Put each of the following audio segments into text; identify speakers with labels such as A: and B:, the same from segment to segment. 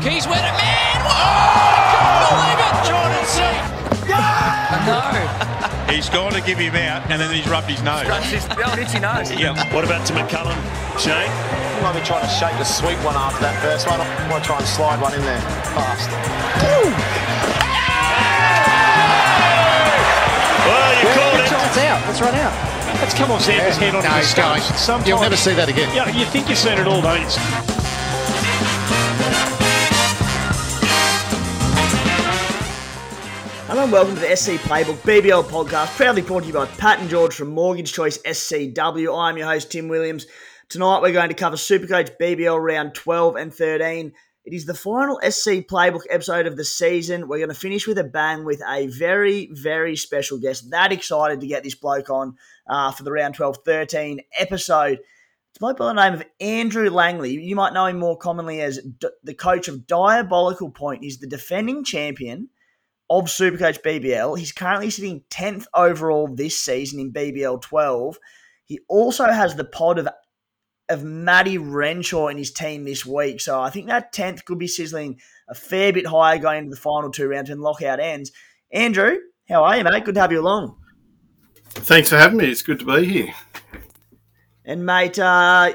A: Keys went it, man! Whoa! Oh, I can't believe it! Jordan C. No.
B: He's gone to give him out, and then he's rubbed his nose.
A: That's his oh, the itchy nose.
B: Yeah.
C: What about to McCullum, Shane?
D: I might be trying to shake the sweet one after that first one. I might try and slide one in there fast.
C: Well, you called it.
A: It's out. Let's run out.
E: Let's come off Xander's head on
F: No,
E: the
F: he's going.
E: stage. Sometimes,
F: You'll never see that again.
E: Yeah, you think you've seen it all, don't you?
G: Hello and welcome to the SC Playbook BBL podcast, proudly brought to you by Pat and George from Mortgage Choice SCW. I'm your host, Tim Williams. Tonight we're going to cover Supercoach BBL round 12 and 13. It is the final SC Playbook episode of the season. We're going to finish with a bang with a very, very special guest. That excited to get this bloke on uh, for the round 12 13 episode. It's a bloke by the name of Andrew Langley. You might know him more commonly as D- the coach of Diabolical Point. He's the defending champion of Supercoach BBL. He's currently sitting 10th overall this season in BBL 12. He also has the pod of of Matty Renshaw in his team this week. So I think that 10th could be sizzling a fair bit higher going into the final two rounds when lockout ends. Andrew, how are you, mate? Good to have you along.
H: Thanks for having me. It's good to be here.
G: And, mate, uh,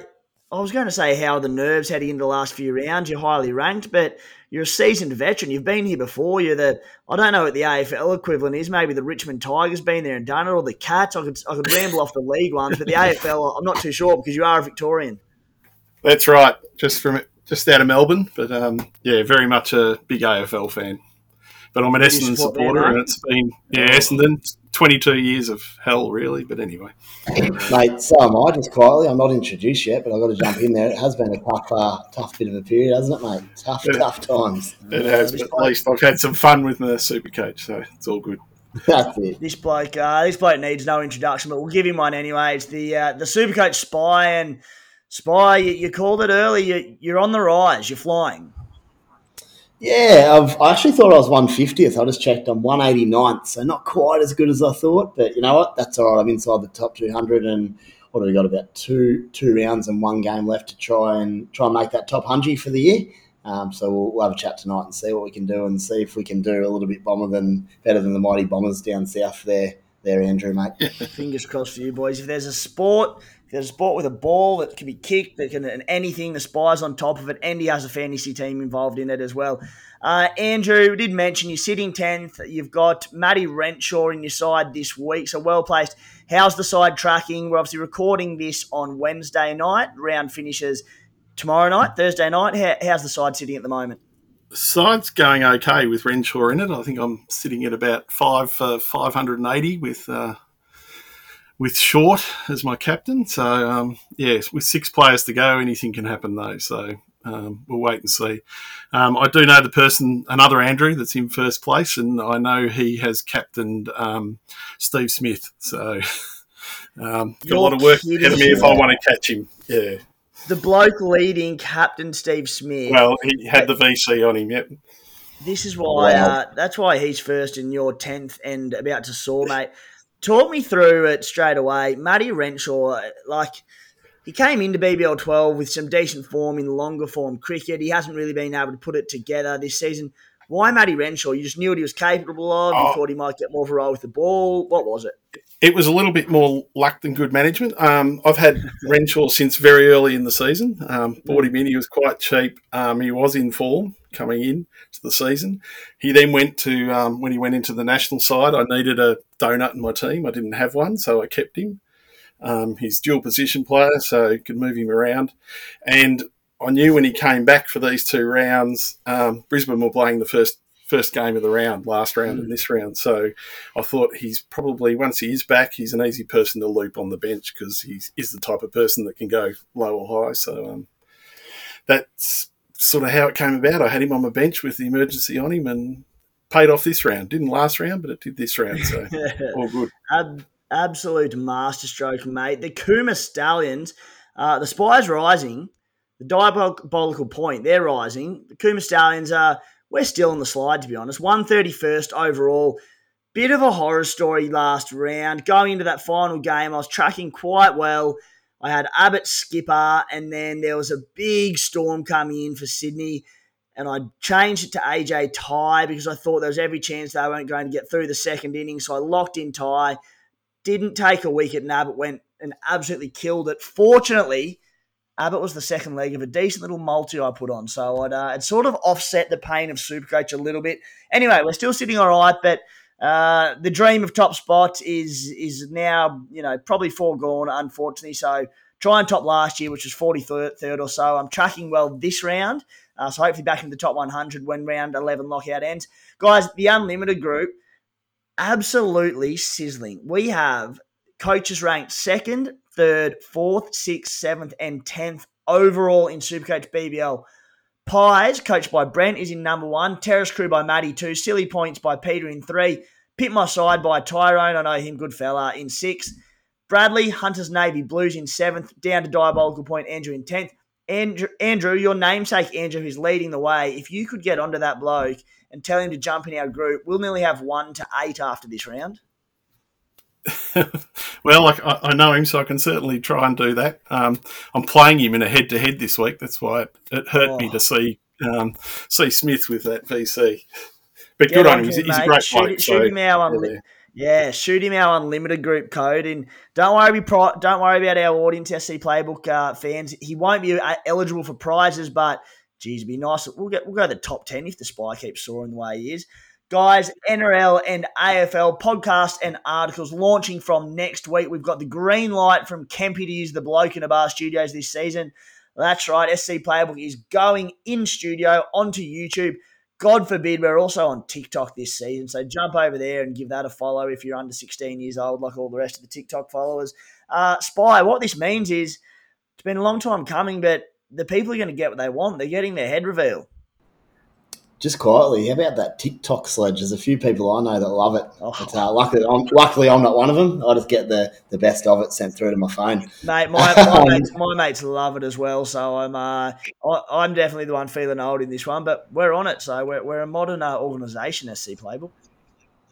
G: I was going to say how are the nerves heading into the last few rounds. You're highly ranked, but you're a seasoned veteran. You've been here before. You're the I don't know what the AFL equivalent is. Maybe the Richmond Tigers been there and done it, or the Cats. I could I could ramble off the league ones, but the AFL, I'm not too sure because you are a Victorian.
H: That's right. Just from just out of Melbourne, but um, yeah, very much a big AFL fan. But I'm an
G: you
H: Essendon
G: support
H: supporter,
G: mate?
H: and it's been yeah Essendon. 22 years of hell, really. But anyway,
I: Mate, so am I, just quietly. I'm not introduced yet, but I've got to jump in there. It has been a tough, uh, tough bit of a period, hasn't it, mate? Tough,
H: Yeah.
I: tough times.
H: it has. But at least I've had some fun with the super coach, so it's all good.
I: That's it.
G: This bloke, uh, this bloke needs no introduction, but we'll give him one anyway. It's the uh, the Supercoach Spy and Spy. You, you called it early. You, you're on the rise. You're flying.
I: Yeah, I've, I actually thought I was 150th. I just checked. I'm 189th, so not quite as good as I thought. But you know what? That's all right. I'm inside the top 200, and what have we got? About two two rounds and one game left to try and try and make that top hundred for the year. Um, so we'll, we'll have a chat tonight and see what we can do, and see if we can do a little bit bomber than better than the mighty bombers down south there. There, Andrew, mate.
G: Fingers crossed for you boys. If there's a sport, there's a sport with a ball that can be kicked, that can and anything, the spy's on top of it. and he has a fantasy team involved in it as well. Uh, Andrew we did mention you're sitting tenth. You've got Matty Renshaw in your side this week, so well placed. How's the side tracking? We're obviously recording this on Wednesday night. Round finishes tomorrow night, Thursday night. How, how's the side sitting at the moment?
H: Side's going okay with Renshaw in it. I think I'm sitting at about five for 580 with uh, with Short as my captain. So um, yeah, with six players to go, anything can happen though. So um, we'll wait and see. Um, I do know the person, another Andrew, that's in first place, and I know he has captained um, Steve Smith. So um, got a lot of work
G: You're
H: ahead of me if I want to catch him. Yeah.
G: The bloke leading Captain Steve Smith.
H: Well, he had the VC on him. Yep.
G: This is why
I: Wow.
G: uh, that's why he's first and you're tenth and about to soar, mate. Talk me through it straight away. Matty Renshaw, like he came into BBL twelve with some decent form in longer form cricket. He hasn't really been able to put it together this season. Why Matty Renshaw? You just knew what he was capable of. You
H: Oh.
G: thought he might get more of a role with the ball. What was it?
H: it was a little bit more luck than good management. Um, I've had Renshaw since very early in the season. Um, bought him in; he was quite cheap. Um, he was in form coming in to the season. He then went to um, when he went into the national side. I needed a donut in my team. I didn't have one, so I kept him. Um, he's dual position player, so could move him around. And I knew when he came back for these two rounds, um, Brisbane were playing the first first game of the round, last round and this round. So I thought he's probably once he is back, he's an easy person to loop on the bench because he is the type of person that can go low or high. So um, that's sort of how it came about. I had him on my bench with the emergency on him and paid off this round. Didn't last round, but it did this round. So all good.
G: Ab- absolute masterstroke, mate. The Kuma Stallions, uh, the Spies rising, the Diabolical Point, they're rising. The Kuma Stallions are, we're still on the slide, to be honest. 131st overall. Bit of a horror story last round. Going into that final game, I was tracking quite well. I had Abbott skipper, and then there was a big storm coming in for Sydney. and I changed it to AJ Tye because I thought there was every chance they weren't going to get through the second inning. So I locked in Tye. Didn't take a wicket, and Abbott went and absolutely killed it. Fortunately, Abbott was the second leg of a decent little multi I put on, so I'd, uh, it sort of offset the pain of Supercoach a little bit. Anyway, we're still sitting all right, but uh, the dream of top spot is is now you know probably foregone, unfortunately. So try and top last year, which was forty third or so. I'm tracking well this round, uh, so hopefully back in the top 100 when round 11 lockout ends. Guys, the unlimited group, absolutely sizzling. We have coaches ranked second, third, fourth, sixth, seventh, and tenth overall in Supercoach BBL. Pies, coached by Brent, is in number one. Terrace Crew by Matty, two. Silly Points by Peter in three. Pit My Side by Tyrone, I know him, good fella, in six. Bradley, Hunters Navy Blues in seventh. Down to Diabolical Point, Andrew in tenth. Andrew, Andrew, your namesake Andrew, who's leading the way, if you could get onto that bloke and tell him to jump in our group, we'll nearly have one to eight after this round.
H: well, like I, I, know him, so I can certainly try and do that. Um, I'm playing him in a head-to-head this week. That's why it, it hurt oh. me to see um, see Smith with that VC. But Get good on him. He's, he's, a great
G: shoot,
H: bloke.
G: Shoot so, him our unli- yeah, shoot him our unlimited group code, and don't worry, pro- don't worry about our audience SC Playbook uh, fans. He won't be uh, eligible for prizes, but geez, it'd be nice. We'll get we'll go the top ten if the spy keeps soaring the way he is. Guys, NRL and AFL podcasts and articles launching from next week. We've got the green light from Kempy to use the bloke in a bar studios this season. That's right, SC Playbook is going in studio onto YouTube. God forbid we're also on TikTok this season. So jump over there and give that a follow if you're under 16 years old, like all the rest of the TikTok followers. Uh, Spy, what this means is it's been a long time coming, but the people are going to get what they want. They're getting their head reveal
I: just quietly, how about that TikTok sledge? There's a few people I know that love it. Oh. But, uh, luckily, I'm, luckily, I'm not one of them. I just get the, the best of it sent through to my phone.
G: Mate, my, my, mates, my mates love it as well. So I'm uh, I, am definitely the one feeling old in this one, but we're on it. So we're, we're a modern uh, organisation, SC Playbook.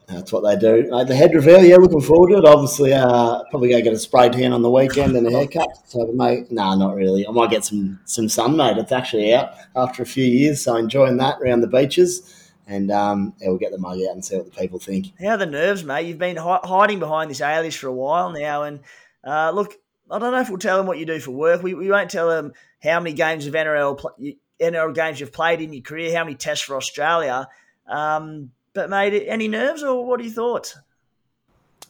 I: That's what they do. Uh, the head reveal, yeah, looking forward to it. Obviously, uh, probably to get a spray tan on the weekend and a haircut. So, mate, nah, not really. I might get some some sun, mate. It's actually out after a few years, so enjoying that around the beaches. And um, yeah, we'll get the mug out and see what the people think.
G: How are the nerves, mate? You've been hi- hiding behind this alias for a while now, and uh, look, I don't know if we'll tell them what you do for work. We, we won't tell them how many games of NRL pl- NRL games you've played in your career, how many tests for Australia. Um, but mate, any nerves or what are your thoughts?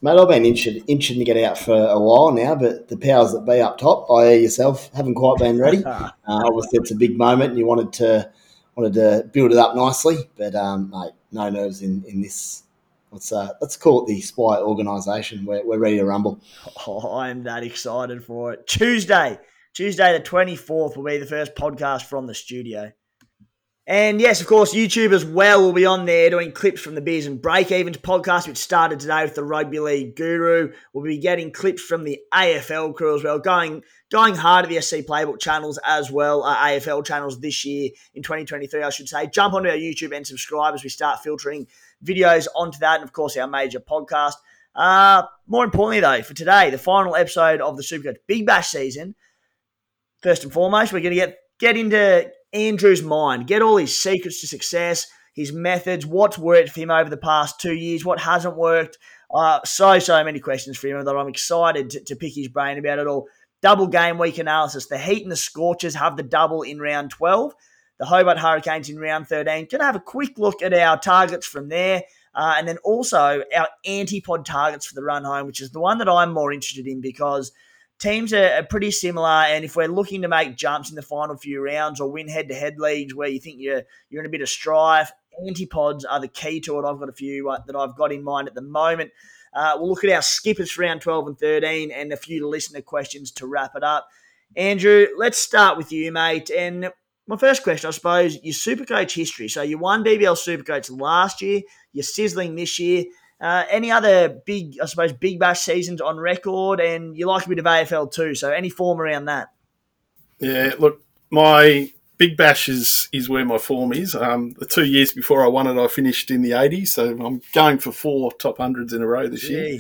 I: Mate, I've been inching, inching to get out for a while now, but the powers that be up top, i.e. yourself, haven't quite been ready. uh, obviously, it's a big moment, and you wanted to wanted to build it up nicely. But um, mate, no nerves in in this. Let's uh, let's call it the Spy organisation. We're we're ready to rumble.
G: Oh, I am that excited for it. Tuesday, Tuesday the twenty fourth will be the first podcast from the studio. And yes, of course, YouTube as well will be on there doing clips from the Beers and Break Evens podcast, which started today with the Rugby League Guru. We'll be getting clips from the AFL crew as well, going going hard at the SC Playbook channels as well, uh, AFL channels this year in 2023, I should say. Jump onto our YouTube and subscribe as we start filtering videos onto that, and of course, our major podcast. Uh, more importantly, though, for today, the final episode of the Supercoach Big Bash season. First and foremost, we're going to get get into Andrew's mind, get all his secrets to success, his methods, what's worked for him over the past two years, what hasn't worked. Uh, so, so many questions for him that I'm excited to, to pick his brain about it all. Double game week analysis. The Heat and the Scorchers have the double in round 12. The Hobart Hurricanes in round 13. Going to have a quick look at our targets from there. Uh, and then also our antipod targets for the run home, which is the one that I'm more interested in because – teams are, pretty similar. And if we're looking to make jumps in the final few rounds or win head to head leagues where you think you're you're in a bit of strife, antipods are the key to it. I've got a few uh, that I've got in mind at the moment. Uh, we'll look at our skippers for round 12 and 13 and a few listener questions to wrap it up. Andrew, let's start with you, mate. And my first question, I suppose, your Supercoach history. So you won BBL Supercoach last year, you're sizzling this year. Uh, any other big, I suppose, big bash seasons on record, and you like a bit of AFL too. So any form around that?
H: Yeah, look, my big bash is is where my form is. Um, the two years before I won it, I finished in the 80s, so I'm going for four top hundreds in a row this Jeez. year.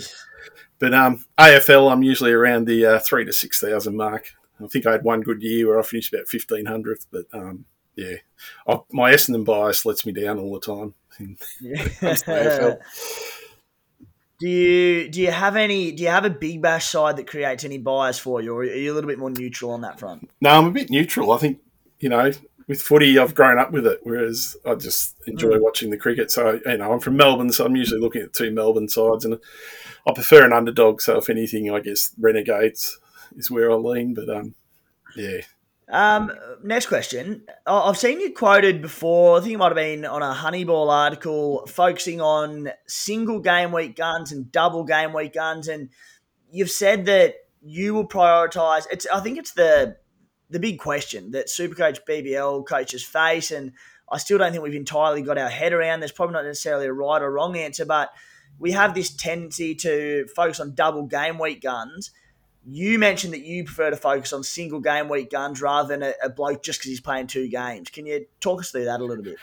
H: But um, AFL, I'm usually around the uh, three to six thousand mark. I think I had one good year where I finished about fifteen hundredth, but um, yeah, I, my Essendon bias lets me down all the time.
G: Yeah. do you do you have any do you have a big bash side that creates any bias for you, or are you a little bit more neutral on that front?
H: No, I'm a bit neutral. I think you know with footy, I've grown up with it, whereas I just enjoy mm. watching the cricket. So you know, I'm from Melbourne, so I'm usually looking at two Melbourne sides, and I prefer an underdog. So if anything, I guess Renegades is where I lean. But um, yeah,
G: um, next question. I've seen you quoted before. I think it might have been on a Honeyball article focusing on single game week guns and double game week guns, and you've said that you will prioritise. It's. I think it's the the big question that Supercoach BBL coaches face, and I still don't think we've entirely got our head around. There's probably not necessarily a right or wrong answer, but we have this tendency to focus on double game week guns you mentioned that you prefer to focus on single game week guns rather than a, a bloke just because he's playing two games. Can you talk us through that a little bit?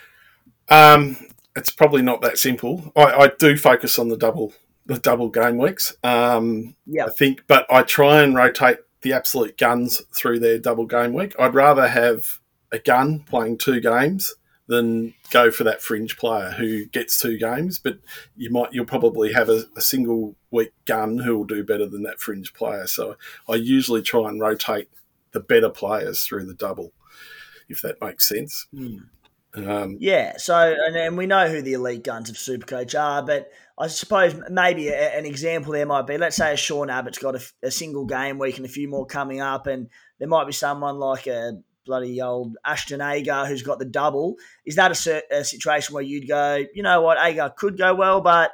H: Um, it's probably not that simple. I, I, do focus on the double the double game weeks. Um, yeah, I think, but I try and rotate the absolute guns through their double game week. I'd rather have a gun playing two games than go for that fringe player who gets two games. But you might you'll probably have a, a, single week gun who will do better than that fringe player. So I usually try and rotate the better players through the double, if that makes sense.
G: Mm. Um, yeah. So and, and we know who the elite guns of Supercoach are, but. I suppose maybe a, an example there might be, let's say a Sean Abbott's got a, a single game week and a few more coming up, and there might be someone like a bloody old Ashton Agar who's got the double. Is that a, a situation where you'd go, you know what, Agar could go well, but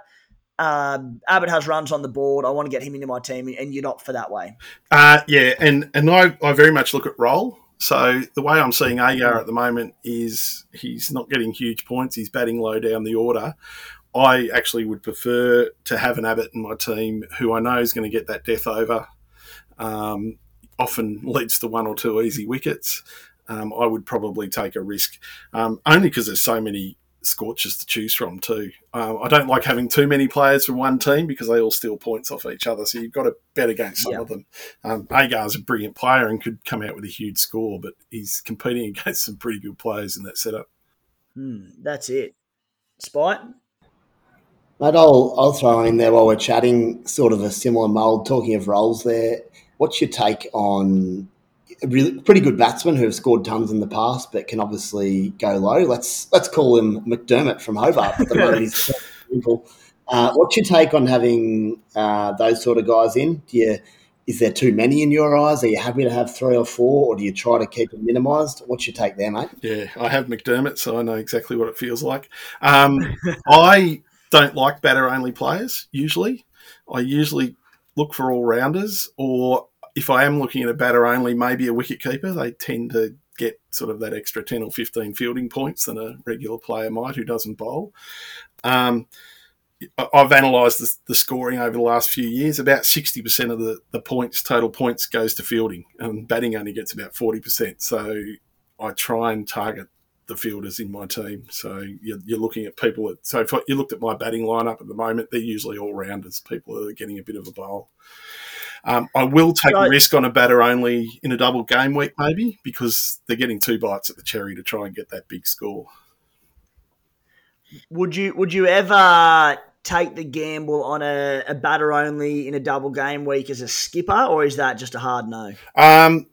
G: um, Abbott has runs on the board. I want to get him into my team, and you're not for that way.
H: Uh, yeah, and and I, I very much look at role. So the way I'm seeing Agar at the moment is he's not getting huge points. He's batting low down the order. I actually would prefer to have an Abbott in my team who I know is going to get that death over. Um, often leads to one or two easy wickets. Um, I would probably take a risk, um, only because there's so many Scorchers to choose from too. Um, I don't like having too many players from one team because they all steal points off each other. So you've got to bet against some yeah. of them. Um, Agar's a brilliant player and could come out with a huge score, but he's competing against some pretty good players in that setup.
G: Hmm, that's it. Spite.
I: Mate, I'll, I'll throw in there while we're chatting, sort of a similar mould, talking of roles there. What's your take on a really pretty good batsman who have scored tons in the past, but can obviously go low? Let's let's call him McDermott from Hobart at the moment. He's uh, what's your take on having uh, those sort of guys in? Do you is there too many in your eyes? Are you happy to have three or four, or do you try to keep it minimised? What's your take there, mate?
H: Yeah, I have McDermott, so I know exactly what it feels like. Um, I don't like batter only players usually. I usually look for all rounders, or if I am looking at a batter only, maybe a wicket keeper. They tend to get sort of that extra 10 or 15 fielding points than a regular player might who doesn't bowl. Um, I've analysed the, the, scoring over the last few years. About 60% of the, the points, total points, goes to fielding, and batting only gets about 40%. So I try and target the fielders in my team. So you're, you're looking at people that. So if you looked at my batting lineup at the moment, they're usually all rounders. People are getting a bit of a bowl. Um, I will take a risk on a batter only in a double game week, maybe because they're getting two bites at the cherry to try and get that big score.
G: Would you Would you ever take the gamble on a, a batter only in a double game week as a skipper, or is that just a hard no?
H: Um,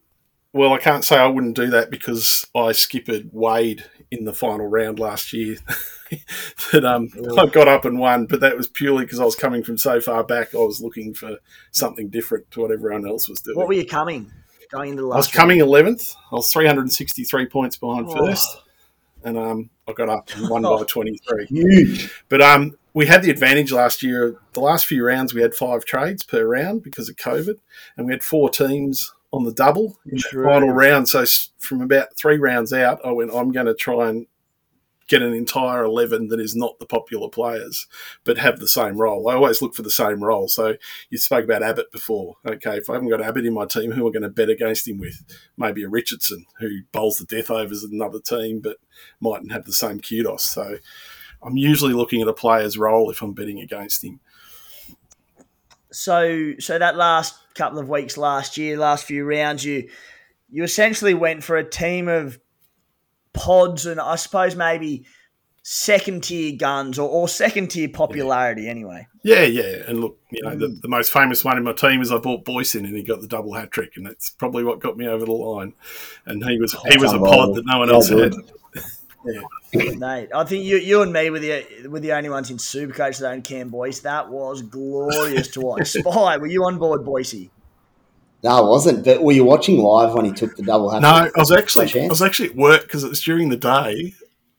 H: well, I can't say I wouldn't do that because I skipped Wade in the final round last year. that um, I got up and won, but that was purely because I was coming from so far back. I was looking for something different to what everyone else was doing.
G: What were you coming? Going into the last
H: I was coming eleventh. I was three hundred and sixty-three points behind oh. first, and um, I got up and won by twenty-three.
I: Huge.
H: But um, we had the advantage last year. The last few rounds, we had five trades per round because of COVID, and we had four teams on the double in the final round. So from about three rounds out, I went, I'm going to try and get an entire 11 that is not the popular players, but have the same role. I always look for the same role. So you spoke about Abbott before. Okay, if I haven't got Abbott in my team, who am I going to bet against him with? Maybe a Richardson who bowls the death overs at another team, but mightn't have the same kudos. So I'm usually looking at a player's role if I'm betting against him.
G: So, so that last couple of weeks last year, last few rounds, you you essentially went for a team of pods and I suppose maybe second tier guns or, or second tier popularity anyway.
H: Yeah, yeah. And look, you know, the, mm. the most famous one in my team is I bought Boyce in and he got the double hat trick, and that's probably what got me over the line. And he was he was a pod that no one else had.
G: Mate, I think you, you and me were the were the only ones in Supercoach that owned Cam Boyce. That was glorious to watch. Spy, were you on board Boyce?
I: No, I wasn't. But were you watching live when he took the double hat?
H: No, I was actually I was actually at work because it was during the day,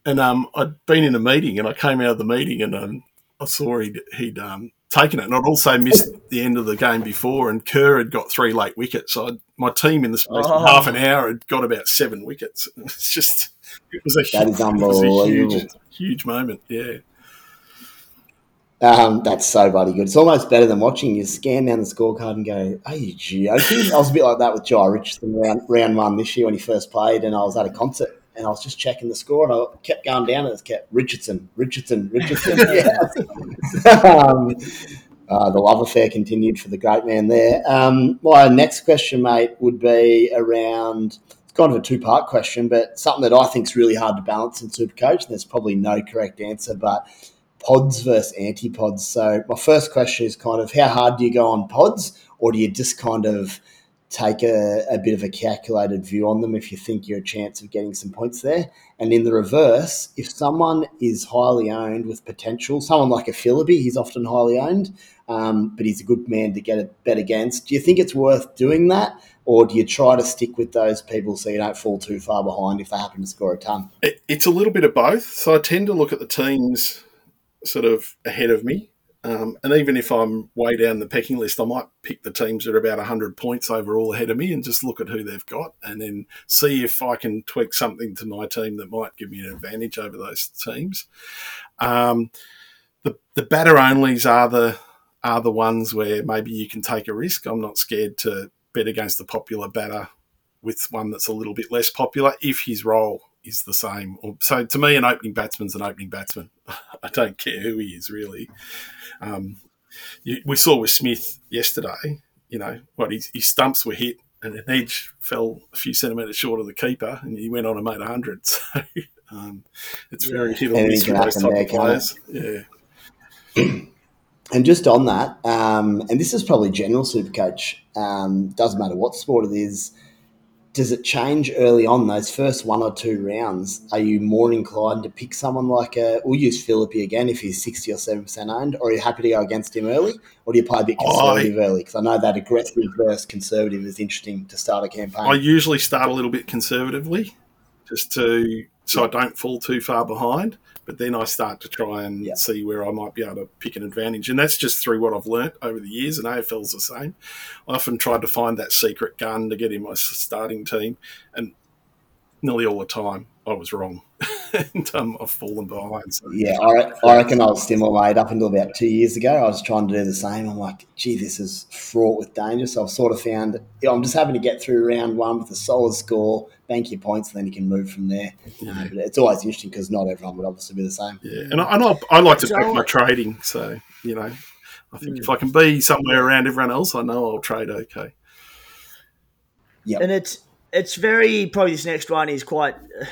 H: and um, I'd been in a meeting, and I came out of the meeting, and um, I saw he'd, he'd um, taken it, and I'd also missed the end of the game before, and Kerr had got three late wickets. So I'd, my team in the space
G: Oh.
H: of half an hour had got about seven wickets. It's just it was a,
I: That is
H: a huge, huge moment. Yeah.
I: Um, that's so bloody good. It's almost better than watching you scan down the scorecard and go, "Are you joking?" I was a bit like that with Jhye Richardson round, round one this year when he first played, and I was at a concert and I was just checking the score, and I kept going down, and it kept Richardson, Richardson, Richardson. yeah. um, uh, the love affair continued for the great man there. Um, my next question, mate, would be around. Kind of a two-part question, but something that I think is really hard to balance in Supercoach. And there's probably no correct answer, but pods versus anti-pods. So my first question is kind of how hard do you go on pods, or do you just kind of take a, a bit of a calculated view on them if you think you're a chance of getting some points there? And in the reverse, if someone is highly owned with potential, someone like a Philippe, he's often highly owned, um, but he's a good man to get a bet against. Do you think it's worth doing that, or do you try to stick with those people so you don't fall too far behind if they happen to score a ton?
H: It's a little bit of both. So I tend to look at the teams sort of ahead of me. Um, and even if I'm way down the pecking list, I might pick the teams that are about 100 points overall ahead of me and just look at who they've got and then see if I can tweak something to my team that might give me an advantage over those teams. Um, the, the batter onlys are the are the ones where maybe you can take a risk. I'm not scared to bet against the popular batter with one that's a little bit less popular if his role is the same. So to me, an opening batsman's an opening batsman. I don't care who he is really. Um, you, we saw with Smith yesterday. You know what his, his stumps were hit, and an edge fell a few centimetres short of the keeper, and he went on and made hundred. So um, it's very hit or miss with those type
I: there,
H: of players. Yeah.
I: And just on that, um, and this is probably general Supercoach, um, doesn't matter what sport it is. Does it change early on those first one or two rounds? Are you more inclined to pick someone like a? We'll use Philippe again if he's sixty or seven percent owned, or are you happy to go against him early, or do you play a bit conservative early? Because I know that aggressive versus conservative is interesting to start a campaign.
H: I usually start a little bit conservatively, just to so I don't fall too far behind. But then I start to try and
I: Yeah.
H: see where I might be able to pick an advantage, and that's just through what I've learnt over the years. And AFL's the same. I often tried to find that secret gun to get in my starting team, and nearly all the time I was wrong, and um, I've fallen behind. So.
I: Yeah, I, I reckon I was similar, mate. Up until about two years ago, I was trying to do the same. I'm like, gee, this is fraught with danger. So I've sort of found you know, I'm just having to get through round one with a solid score, bank your points, and then you can move from there. Uh, but it's always interesting because not everyone would obviously be the same.
H: Yeah, and I, and I, I like to
G: So-
H: back my trading. So you know, I think if I can be somewhere around everyone else, I know I'll trade okay.
G: Yeah, And it's it's very probably this next one is quite uh,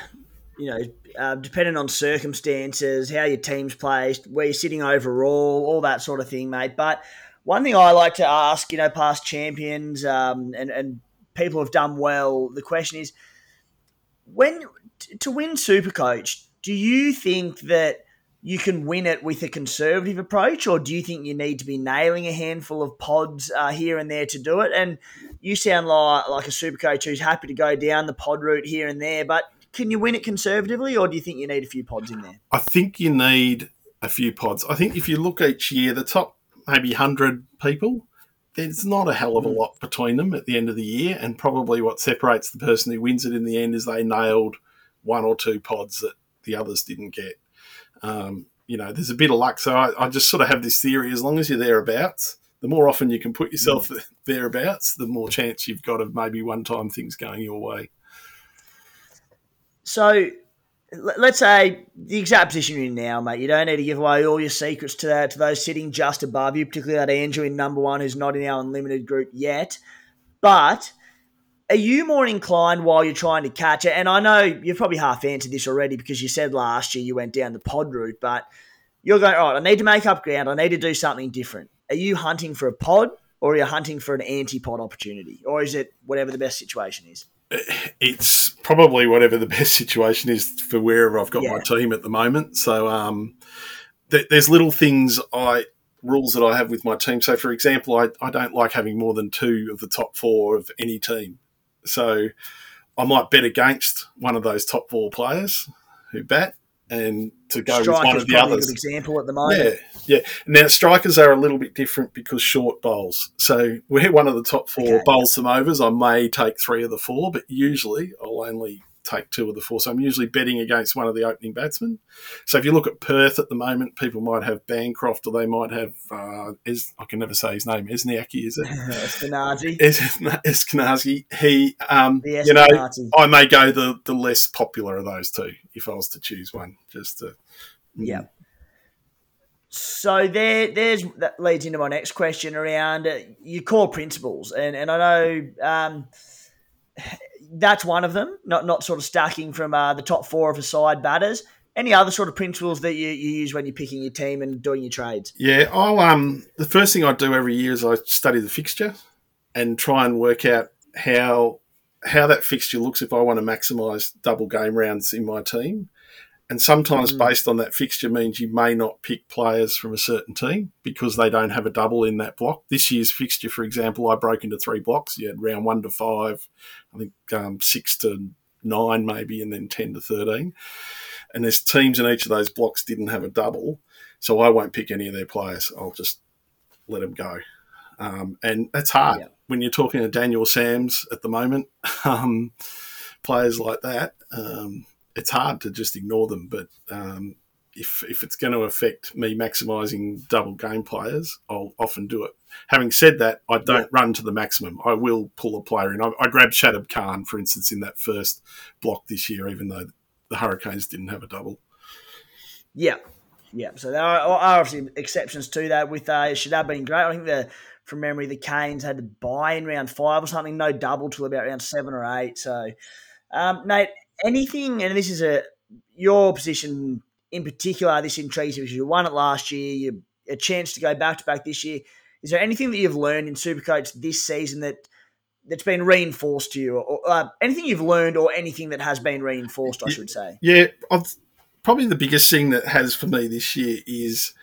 G: you know uh, dependent on circumstances how your team's placed where you're sitting overall all that sort of thing mate but one thing i like to ask you know past champions um, and and people who've done well the question is when to win Super Coach, do you think that you can win it with a conservative approach, or do you think you need to be nailing a handful of pods uh, here and there to do it? And you sound like, like a super coach who's happy to go down the pod route here and there, but can you win it conservatively, or do you think you need a few pods in there?
H: I think you need a few pods. I think if you look each year, the top maybe 100 people, there's not a hell of a lot between them at the end of the year. And probably what separates the person who wins it in the end is they nailed one or two pods that the others didn't get. Um, you know, there's a bit of luck. So I, I just sort of have this theory as long as you're thereabouts, the more often you can put yourself thereabouts, the more chance you've got of maybe one time things going your way.
G: So let's say the exact position you're in now, mate. You don't need to give away all your secrets to that to those sitting just above you, particularly that Andrew in number one who's not in our unlimited group yet. But are you more inclined while you're trying to catch it? And I know you've probably half answered this already because you said last year you went down the pod route, but you're going, all right, I need to make up ground. I need to do something different. Are you hunting for a pod or are you hunting for an anti pod opportunity? Or is it whatever the best situation is?
H: It's probably whatever the best situation is for wherever I've got
G: Yeah.
H: my team at the moment. So um, th- there's little things I rules that I have with my team. So, for example, I, I don't like having more than two of the top four of any team. So I might bet against one of those top four players who bat and to go with one of the
G: probably a
H: others.
G: good example at the moment.
H: Yeah, yeah. Now strikers are a little bit different because short bowls. So where one of the top four
G: Okay.
H: bowls some overs, I may take three of the four, but usually I'll only take two of the four. So I'm usually betting against one of the opening batsmen. So if you look at Perth at the moment, people might have Bancroft or they might have uh, Es- I can never say his name, Esniaki, is it?
G: Espinazi.
H: Es- Eskinazi. He, um, you know, I may go the the less popular of those two if I was to choose one. Just to,
G: Yeah. So there, there's that leads into my next question around uh, your core principles, and and I know um, that's one of them. Not not sort of stacking from uh, the top four of a side batters. Any other sort of principles that you, you use when you're picking your team and doing your trades?
H: Yeah, I'll um the first thing I do every year is I study the fixture and try and work out how how that fixture looks if I want to maximise double game rounds in my team. And sometimes based on that fixture means you may not pick players from a certain team because they don't have a double in that block. This year's fixture, for example, I broke into three blocks. You had round one to five, I think um, six to nine maybe, and then ten to thirteen. And there's teams in each of those blocks didn't have a double. So I won't pick any of their players. I'll just let them go. Um, and that's hard
G: Yeah.
H: When you're talking to Daniel Sams at the moment. Um, players like that, um, it's hard to just ignore them. But um, if if it's going to affect me maximising double game players, I'll often do it. Having said that, I don't run to the maximum. I will pull a player in. I, I grabbed Shadab Khan, for instance, in that first block this year, even though the Hurricanes didn't have a double.
G: Yeah, yeah. So there are, are obviously exceptions to that. With uh, Shadab being great, I think the from memory the Canes had to buy in round five or something, no double till about round seven or eight. So, um, Nate, anything, and this is a your position in particular. This intrigues you because you won it last year. You a chance to go back to back this year. Is there anything that you've learned in Supercoach this season that that's been reinforced to you, or, uh, anything you've learned, or anything that has been reinforced? I should say.
H: Yeah, I've, probably the biggest thing that has for me this year is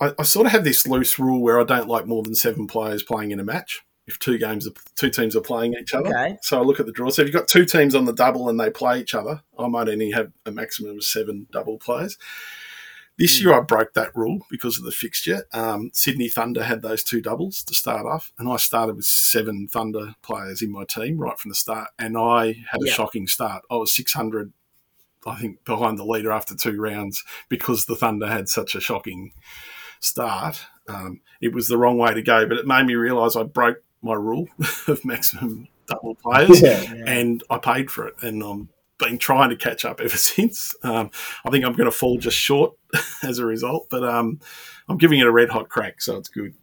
H: I, I sort of have this loose rule where I don't like more than seven players playing in a match. If two games, are, two teams are playing each other,
G: Okay.
H: so I look at the draw. So if you've got two teams on the double and they play each other, I might only have a maximum of seven double players. This year I broke that rule because of the fixture. Um, Sydney Thunder had those two doubles to start off, and I started with seven Thunder players in my team right from the start, and I had a
G: Yeah.
H: shocking start. I was 600 I think, behind the leader after two rounds because the Thunder had such a shocking start. Um, it was the wrong way to go, but it made me realise I broke my rule of maximum double players,
I: Yeah.
H: and I paid for it. And I'm been trying to catch up ever since. Um, I think I'm going to fall just short as a result, but um, I'm giving it a red hot crack, so it's good.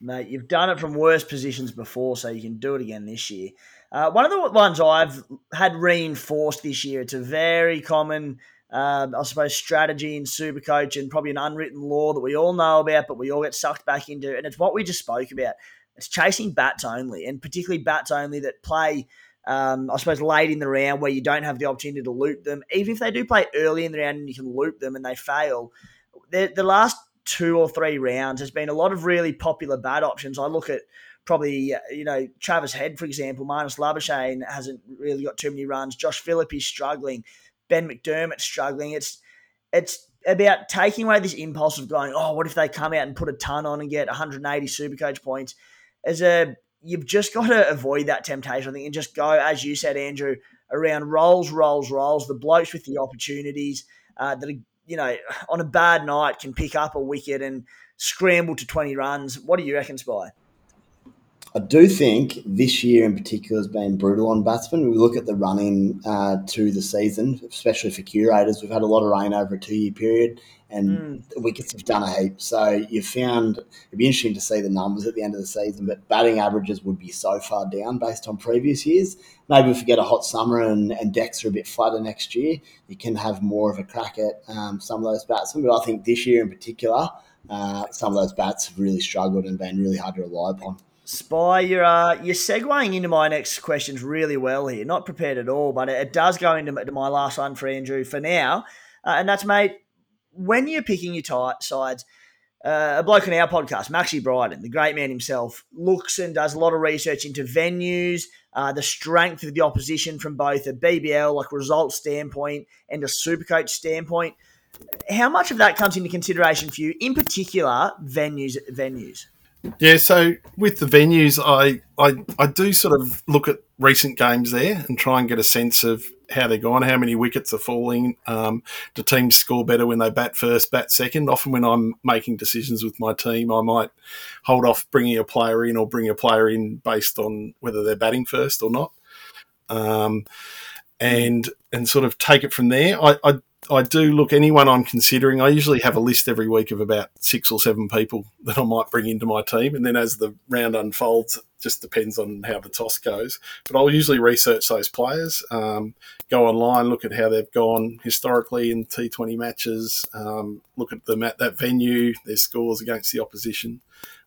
G: Mate, you've done it from worse positions before, so you can do it again this year. Uh, one of the ones I've had reinforced this year, it's a very common, um, I suppose, strategy in Supercoach and probably an unwritten law that we all know about, but we all get sucked back into. And it's what we just spoke about. It's chasing bats only, and particularly bats only that play, um, I suppose, late in the round where you don't have the opportunity to loop them. Even if they do play early in the round and you can loop them and they fail, the, the last two or three rounds has been a lot of really popular bat options. I look at probably, uh, you know, Travis Head, for example, Marnus Labuschagne hasn't really got too many runs. Josh Phillip is struggling. Ben McDermott struggling. It's it's about taking away this impulse of going, oh, what if they come out and put a ton on and get 180 Supercoach points? As a you've just got to avoid that temptation, I think, and just go, as you said, Andrew, around rolls, rolls, rolls. The blokes with the opportunities uh, that are, you know, on a bad night can pick up a wicket and scramble to 20 runs. What do you reckon, Spy?
I: I do think this year in particular has been brutal on batsmen. We look at the running uh, to the season, especially for curators. We've had a lot of rain over a two year period, and
G: Mm.
I: the wickets have done a heap. So you found it'd be interesting to see the numbers at the end of the season, but batting averages would be so far down based on previous years. Maybe if we get a hot summer and, and decks are a bit flatter next year, you can have more of a crack at um, some of those batsmen. But I think this year in particular, uh, some of those bats have really struggled and been really hard to rely upon.
G: Spy, you're uh, you're segueing into my next questions really well here. Not prepared at all, but it, does go into my- last one for Andrew for now, uh, and that's mate. When you're picking your tight sides, uh, a bloke on our podcast, Maxie Bryden, the great man himself, looks and does a lot of research into venues, uh, the strength of the opposition from both a BBL like result standpoint and a Supercoach standpoint. How much of that comes into consideration for you, in particular venues? Venues.
H: Yeah, so with the venues, I, I I do sort of look at recent games there and try and get a sense of how they're going, how many wickets are falling. Um, do teams score better when they bat first, bat second? Often when I'm making decisions with my team, I might hold off bringing a player in or bring a player in based on whether they're batting first or not, um, and and sort of take it from there. I, I I do look anyone I'm considering. I usually have a list every week of about six or seven people that I might bring into my team, and then as the round unfolds, it just depends on how the toss goes. But I'll usually research those players, um, go online, look at how they've gone historically in T20 matches, um, look at them at that venue, their scores against the opposition.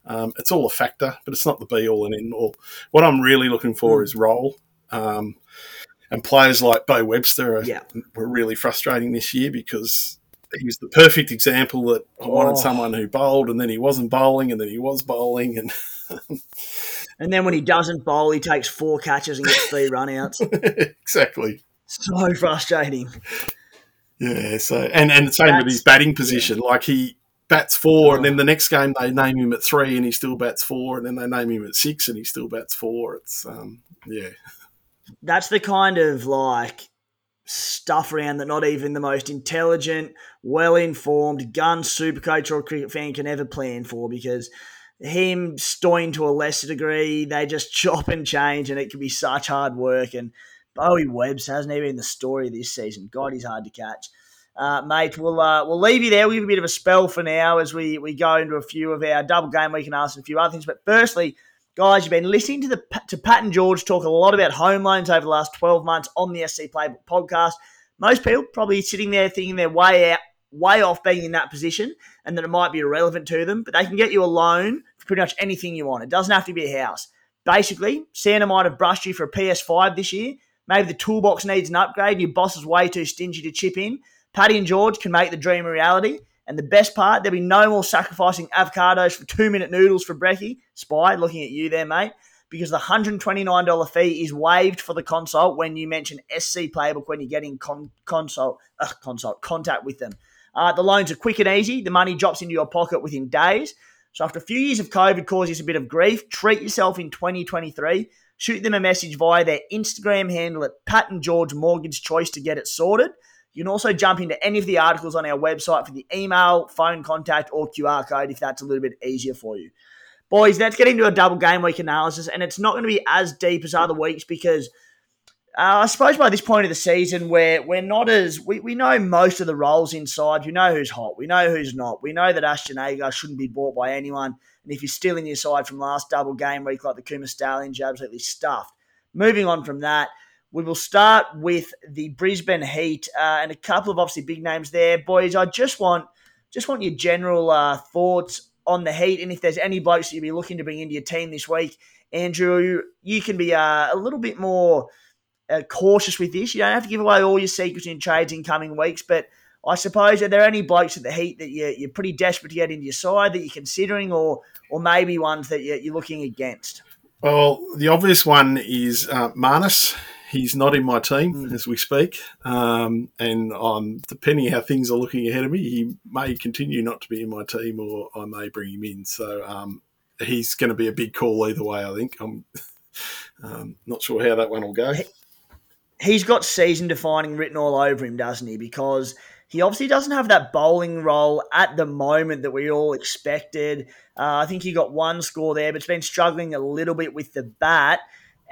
H: Um, it's all a factor, but it's not the be all and end all. What I'm really looking for is role. Um, and players like Bo Webster are,
G: Yeah.
H: were really frustrating this year because he was the perfect example that I wanted
G: Oh.
H: someone who bowled and then he wasn't bowling and then he was bowling and
G: And then when he doesn't bowl, he takes four catches and gets three runouts.
H: exactly.
G: So frustrating.
H: Yeah, so and and the same with his batting position. Like he bats four, and then the next game they name him at three, and he still bats four, and then they name him at six, and he still bats four. It's um, yeah,
G: That's the kind of like stuff around that not even the most intelligent, well informed gun super coach or cricket fan can ever plan for because him Stoin to a lesser degree, they just chop and change and it can be such hard work. And Bowie Webbs hasn't even been the story this season. God, he's hard to catch. Uh, mate, we'll uh, we'll leave you there. We'll give a bit of a spell for now as we, we go into a few of our double game week and ask a few other things. But firstly, guys, you've been listening to the to Pat and George talk a lot about home loans over the last twelve months on the SC Playbook podcast. Most people probably sitting there thinking they're way out, way off being in that position, and that it might be irrelevant to them. But they can get you a loan for pretty much anything you want. It doesn't have to be a house. Basically, Santa might have brushed you for a PS5 this year. Maybe the toolbox needs an upgrade. and Your boss is way too stingy to chip in. Patty and George can make the dream a reality. And the best part, there'll be no more sacrificing avocados for two minute noodles for brekkie. Spy, looking at you there, mate. Because the $129 fee is waived for the consult when you mention SC Playbook when you're getting con- consult, uh, consult contact with them. Uh, the loans are quick and easy. The money drops into your pocket within days. So after a few years of COVID causing us a bit of grief, treat yourself in 2023. Shoot them a message via their Instagram handle at Pat and George Mortgage Choice to get it sorted. You can also jump into any of the articles on our website for the email, phone contact, or QR code if that's a little bit easier for you. Boys, let's get into a double game week analysis, and it's not going to be as deep as other weeks because uh, I suppose by this point of the season, where we're not as we, we know most of the roles inside. We know who's hot. We know who's not. We know that Ashton Agar shouldn't be bought by anyone. And if you're still in your side from last double game week, like the Kuma Stallions, you're absolutely stuffed. Moving on from that, we will start with the Brisbane Heat uh, and a couple of obviously big names there, boys. I just want just want your general uh, thoughts on the Heat, and if there's any blokes that you'd be looking to bring into your team this week, Andrew, you can be uh, a little bit more uh, cautious with this. You don't have to give away all your secrets in trades in coming weeks, but I suppose are there any blokes at the Heat that you're, you're pretty desperate to get into your side that you're considering, or or maybe ones that you're, you're looking against?
H: Well, the obvious one is uh. He's not in my team as we speak, um, and um, depending how things are looking ahead of me, he may continue not to be in my team, or I may bring him in. So um, he's going to be a big call either way. I think I'm um, not sure how that one will go.
G: he's got season defining written all over him, doesn't he? Because he obviously doesn't have that bowling role at the moment that we all expected. Uh, I think he got one score there, but it's been struggling a little bit with the bat.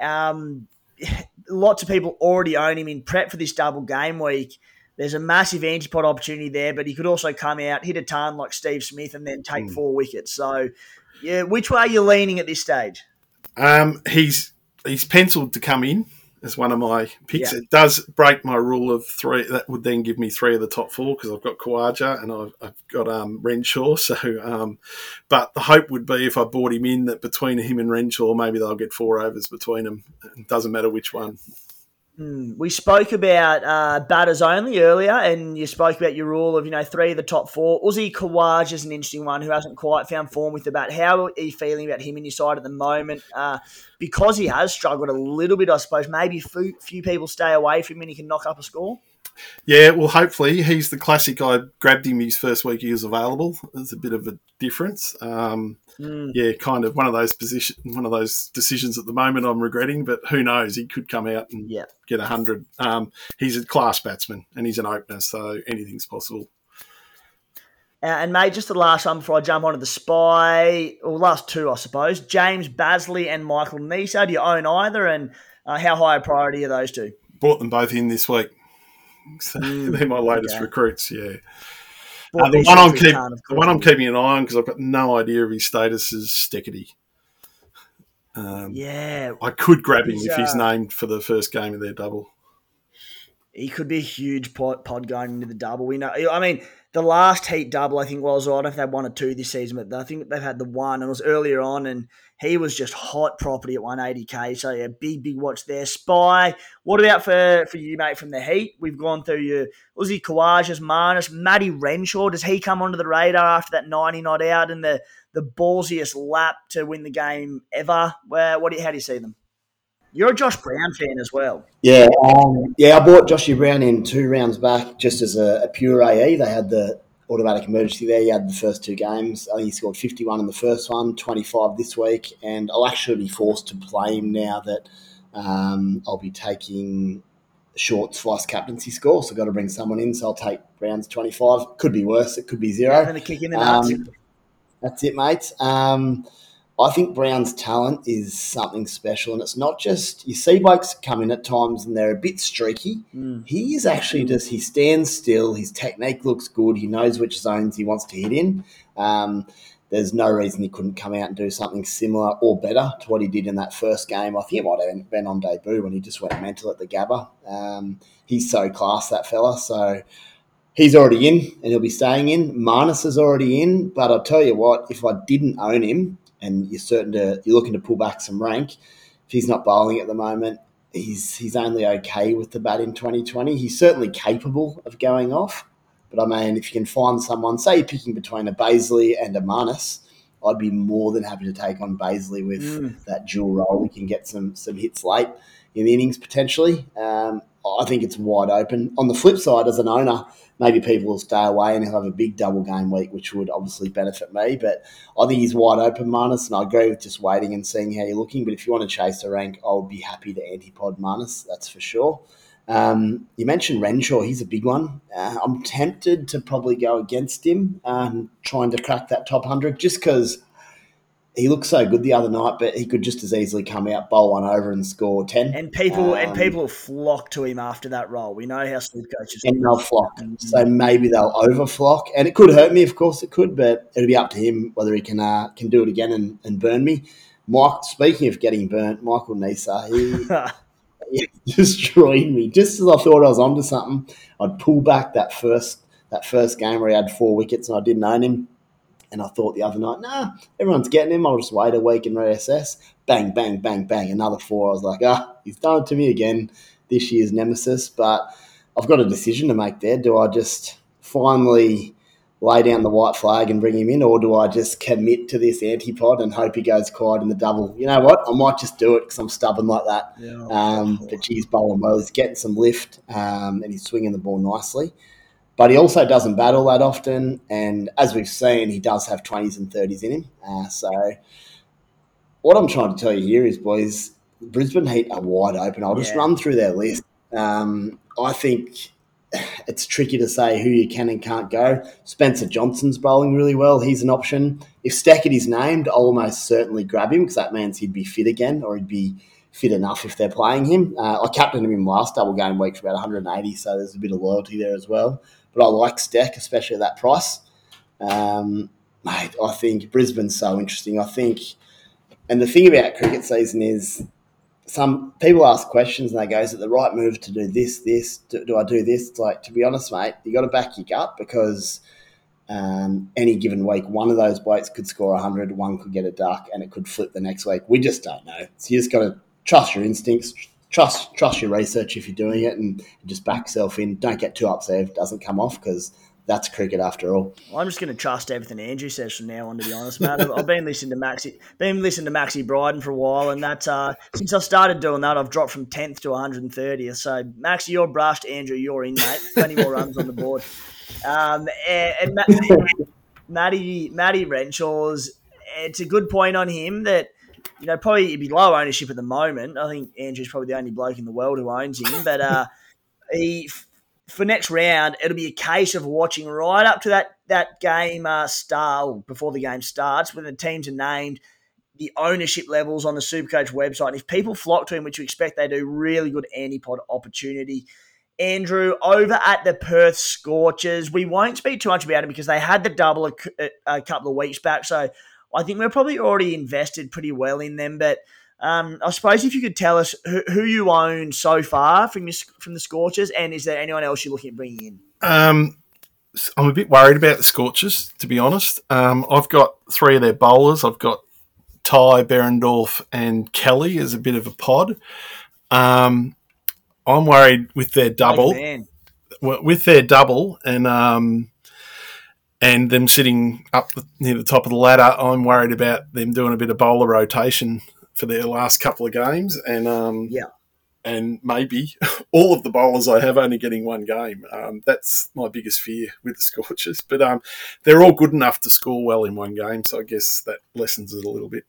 G: Um, lots of people already own him in prep for this double game week. There's a massive antipod opportunity there, but he could also come out, hit a ton like Steve Smith, and then take mm. four wickets. So, yeah, which way are you leaning at this stage?
H: Um, he's he's penciled to come in as one of my picks. Yeah. It does break my rule of three. That would then give me three of the top four because I've got Khawaja and I've, I've got um, Renshaw. So, um, but the hope would be if I bought him in that between him and Renshaw, maybe they'll get four overs between them. It doesn't matter which one.
G: Mm. We spoke about uh, batters only earlier, and you spoke about your rule of you know three of the top four. Uzi Khawaja is an interesting one who hasn't quite found form with the bat. How are you feeling about him in your side at the moment? Uh, because he has struggled a little bit, I suppose. Maybe few, few people stay away from him and he can knock up a score.
H: Yeah, well, hopefully he's the classic. I grabbed him his first week he was available. There's a bit of a difference. Um, mm. Yeah, kind of one of those position, one of those decisions at the moment I'm regretting. But who knows? He could come out and yeah. get a hundred. Um, he's a class batsman and he's an opener, so anything's possible.
G: Uh, and mate, just the last one before I jump onto the spy, or last two, I suppose. James Bazley and Michael Neser. Do you own either? And uh, how high a priority are those two?
H: Bought them both in this week. So mm, they're my latest okay. recruits. Yeah. Uh, the one I'm keep, the one I'm keeping an eye on because I've got no idea of his status is Steketee.
G: Um, yeah,
H: I could grab him if he's uh, named for the first game of their double.
G: He could be a huge pod, pod going into the double. We know. I mean, the last heat double I think was I don't know if they one or two this season, but I think they've had the one and it was earlier on, and he was just hot property at 180k. So yeah, big big watch there. Spy. What about for for you, mate? From the heat, we've gone through your Uzi Khawaja's, Marnus, Matty Renshaw. Does he come onto the radar after that 90 not out and the the ballsiest lap to win the game ever? Where what how do you see them? You're a Josh Brown fan as well.
I: Yeah, um, yeah. I bought Joshy Brown in two rounds back just as a, a, pure AE. They had the automatic emergency there. He had the first two games. I think he scored 51 in the first one, 25 this week, and I'll actually be forced to play him now that um, I'll be taking Short's vice captaincy score. So I've got to bring someone in. So I'll take Brown's 25. Could be worse. It could be zero.
G: Having a kick in the nuts. Um,
I: that's it, mate. Um, I think Brown's talent is something special, and it's not just you see blokes come in at times and they're a bit streaky. Mm. He is actually just he stands still. His technique looks good. He knows which zones he wants to hit in. Um, there's no reason he couldn't come out and do something similar or better to what he did in that first game. I think it might have been on debut when he just went mental at the Gabba. Um, he's so class, that fella. So he's already in and he'll be staying in. Marnus is already in, but I'll tell you what, if I didn't own him, and you're certain to you're looking to pull back some rank. If he's not bowling at the moment, he's he's only okay with the bat in 2020. He's certainly capable of going off, but I mean, if you can find someone, say you're picking between a Bazley and a Marnus, I'd be more than happy to take on Bazley with mm. that dual role. We can get some some hits late in the innings potentially. Um, I think it's wide open. On the flip side, as an owner, maybe people will stay away and he'll have a big double game week, which would obviously benefit me. But I think he's wide open, and I agree with just waiting and seeing how you're looking. But if you want to chase the rank, I would be happy to antipod Marnus, that's for sure. Um, you mentioned Renshaw, he's a big one. Uh, I'm tempted to probably go against him, um, trying to crack that top 100, just because he looked so good the other night, but he could just as easily come out, bowl one over, and score ten.
G: And people um, and people flock to him after that role. We know how sleep coaches
I: and they'll flock. So maybe they'll overflock, and it could hurt me. Of course, it could, but it'll be up to him whether he can uh, can do it again and, and burn me. Mike, speaking of getting burnt, Michael Neser, he, he destroyed me. Just as I thought I was onto something, I'd pull back that first that first game where he had four wickets and I didn't own him and I thought the other night, nah, everyone's getting him. I'll just wait a week and reassess. Bang, bang, bang, bang. Another four. I was like, ah, he's done it to me again. This year's nemesis. But I've got a decision to make there. Do I just finally lay down the white flag and bring him in, or do I just commit to this antipod and hope he goes quiet in the double? You know what? I might just do it because I'm stubborn like that. Yeah, um, but geez, bowling well. He's getting some lift um, and he's swinging the ball nicely but he also doesn't battle that often. And as we've seen, he does have 20s and 30s in him. Uh, so, what I'm trying to tell you here is, boys, Brisbane Heat are wide open. I'll just yeah. run through their list. Um, I think it's tricky to say who you can and can't go. Spencer Johnson's bowling really well. He's an option. If Stackett is named, I'll almost certainly grab him because that means he'd be fit again or he'd be fit enough if they're playing him. Uh, I captained him in last double game week for about 180, so there's a bit of loyalty there as well. But I like Stack, especially at that price. Um, mate, I think Brisbane's so interesting. I think, and the thing about cricket season is some people ask questions and they go, "Is it the right move to do this? This? Do, do I do this?" It's like, to be honest, mate, you got to back your gut because um, any given week, one of those blokes could score 100, one could get a duck, and it could flip the next week. We just don't know. So you just got to trust your instincts, trust trust your research if you're doing it, and just back yourself in. Don't get too upset if it doesn't come off because that's cricket after all.
G: I'm just going to trust everything Andrew says from now on. To be honest, Matt, I've been listening to Maxi, been listening to Maxi Bryden for a while, and that uh, since I started doing that, I've dropped from 10th to 130th. So Maxi, you're brushed. Andrew, you're in, mate. Plenty more runs on the board. Um, and, and Matt, Matty Matty Renshaw's. It's a good point on him that you know probably it'd be low ownership at the moment. I think Andrew's probably the only bloke in the world who owns him, but uh, he for next round, it'll be a case of watching right up to that that game uh, before the game starts, when the teams are named, the ownership levels on the Supercoach website. And if people flock to him, which we expect they do, really good antipod opportunity. Andrew over at the Perth Scorchers. We won't speak too much about it because they had the double a, a couple of weeks back, so I think we're probably already invested pretty well in them, but. Um, I suppose if you could tell us who, who you own so far from your, from the Scorchers, and is there anyone else you're looking at bringing in?
H: Um, I'm a bit worried about the Scorchers, to be honest. Um, I've got three of their bowlers. I've got Tye, Behrendorff and Kelly as a bit of a pod. Um, I'm worried with their double, oh, with their double, and um, and them sitting up near the top of the ladder. I'm worried about them doing a bit of bowler rotation for their last couple of games, and um,
G: yeah,
H: and maybe all of the bowlers I have only getting one game. Um, that's my biggest fear with the Scorchers, but um, they're all good enough to score well in one game, so I guess that lessens it a little bit.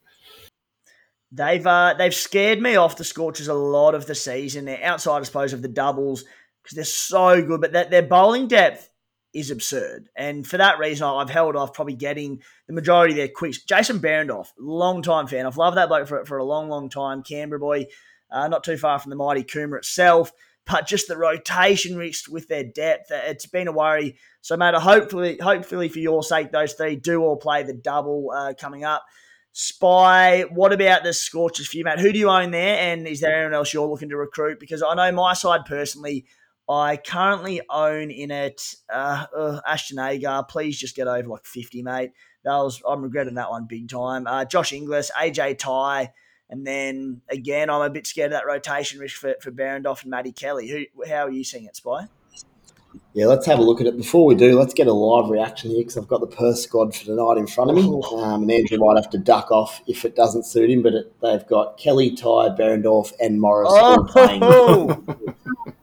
G: They've uh, they've scared me off the Scorchers a lot of the season. They're outside, I suppose, of the doubles because they're so good, but that their bowling depth is absurd. And for that reason, I've held off probably getting the majority of their quicks. Jason Behrendorff, long time fan. I've loved that bloke for, for a long, long time. Canberra boy, uh, not too far from the mighty Cooma itself. But just the rotation risk with their depth, uh, it's been a worry. So, mate, hopefully, hopefully for your sake, those three do all play the double uh, coming up. Spy, what about the Scorchers for you, mate? Who do you own there? And is there anyone else you're looking to recruit? Because I know my side personally, I currently own in it uh, uh, Ashton Agar. Please just get over like 50, mate. That was I'm regretting that one big time. Uh, Josh Inglis, AJ Tye, and then again I'm a bit scared of that rotation risk for, for Behrendorff and Matty Kelly. Who how are you seeing it, Spy?
I: Yeah, let's have a look at it. Before we do, let's get a live reaction here because I've got the Perth squad for tonight in front of me. Um, and Andrew might have to duck off if it doesn't suit him, but it, they've got Kelly, Tye, Behrendorff, and Morris oh. all playing.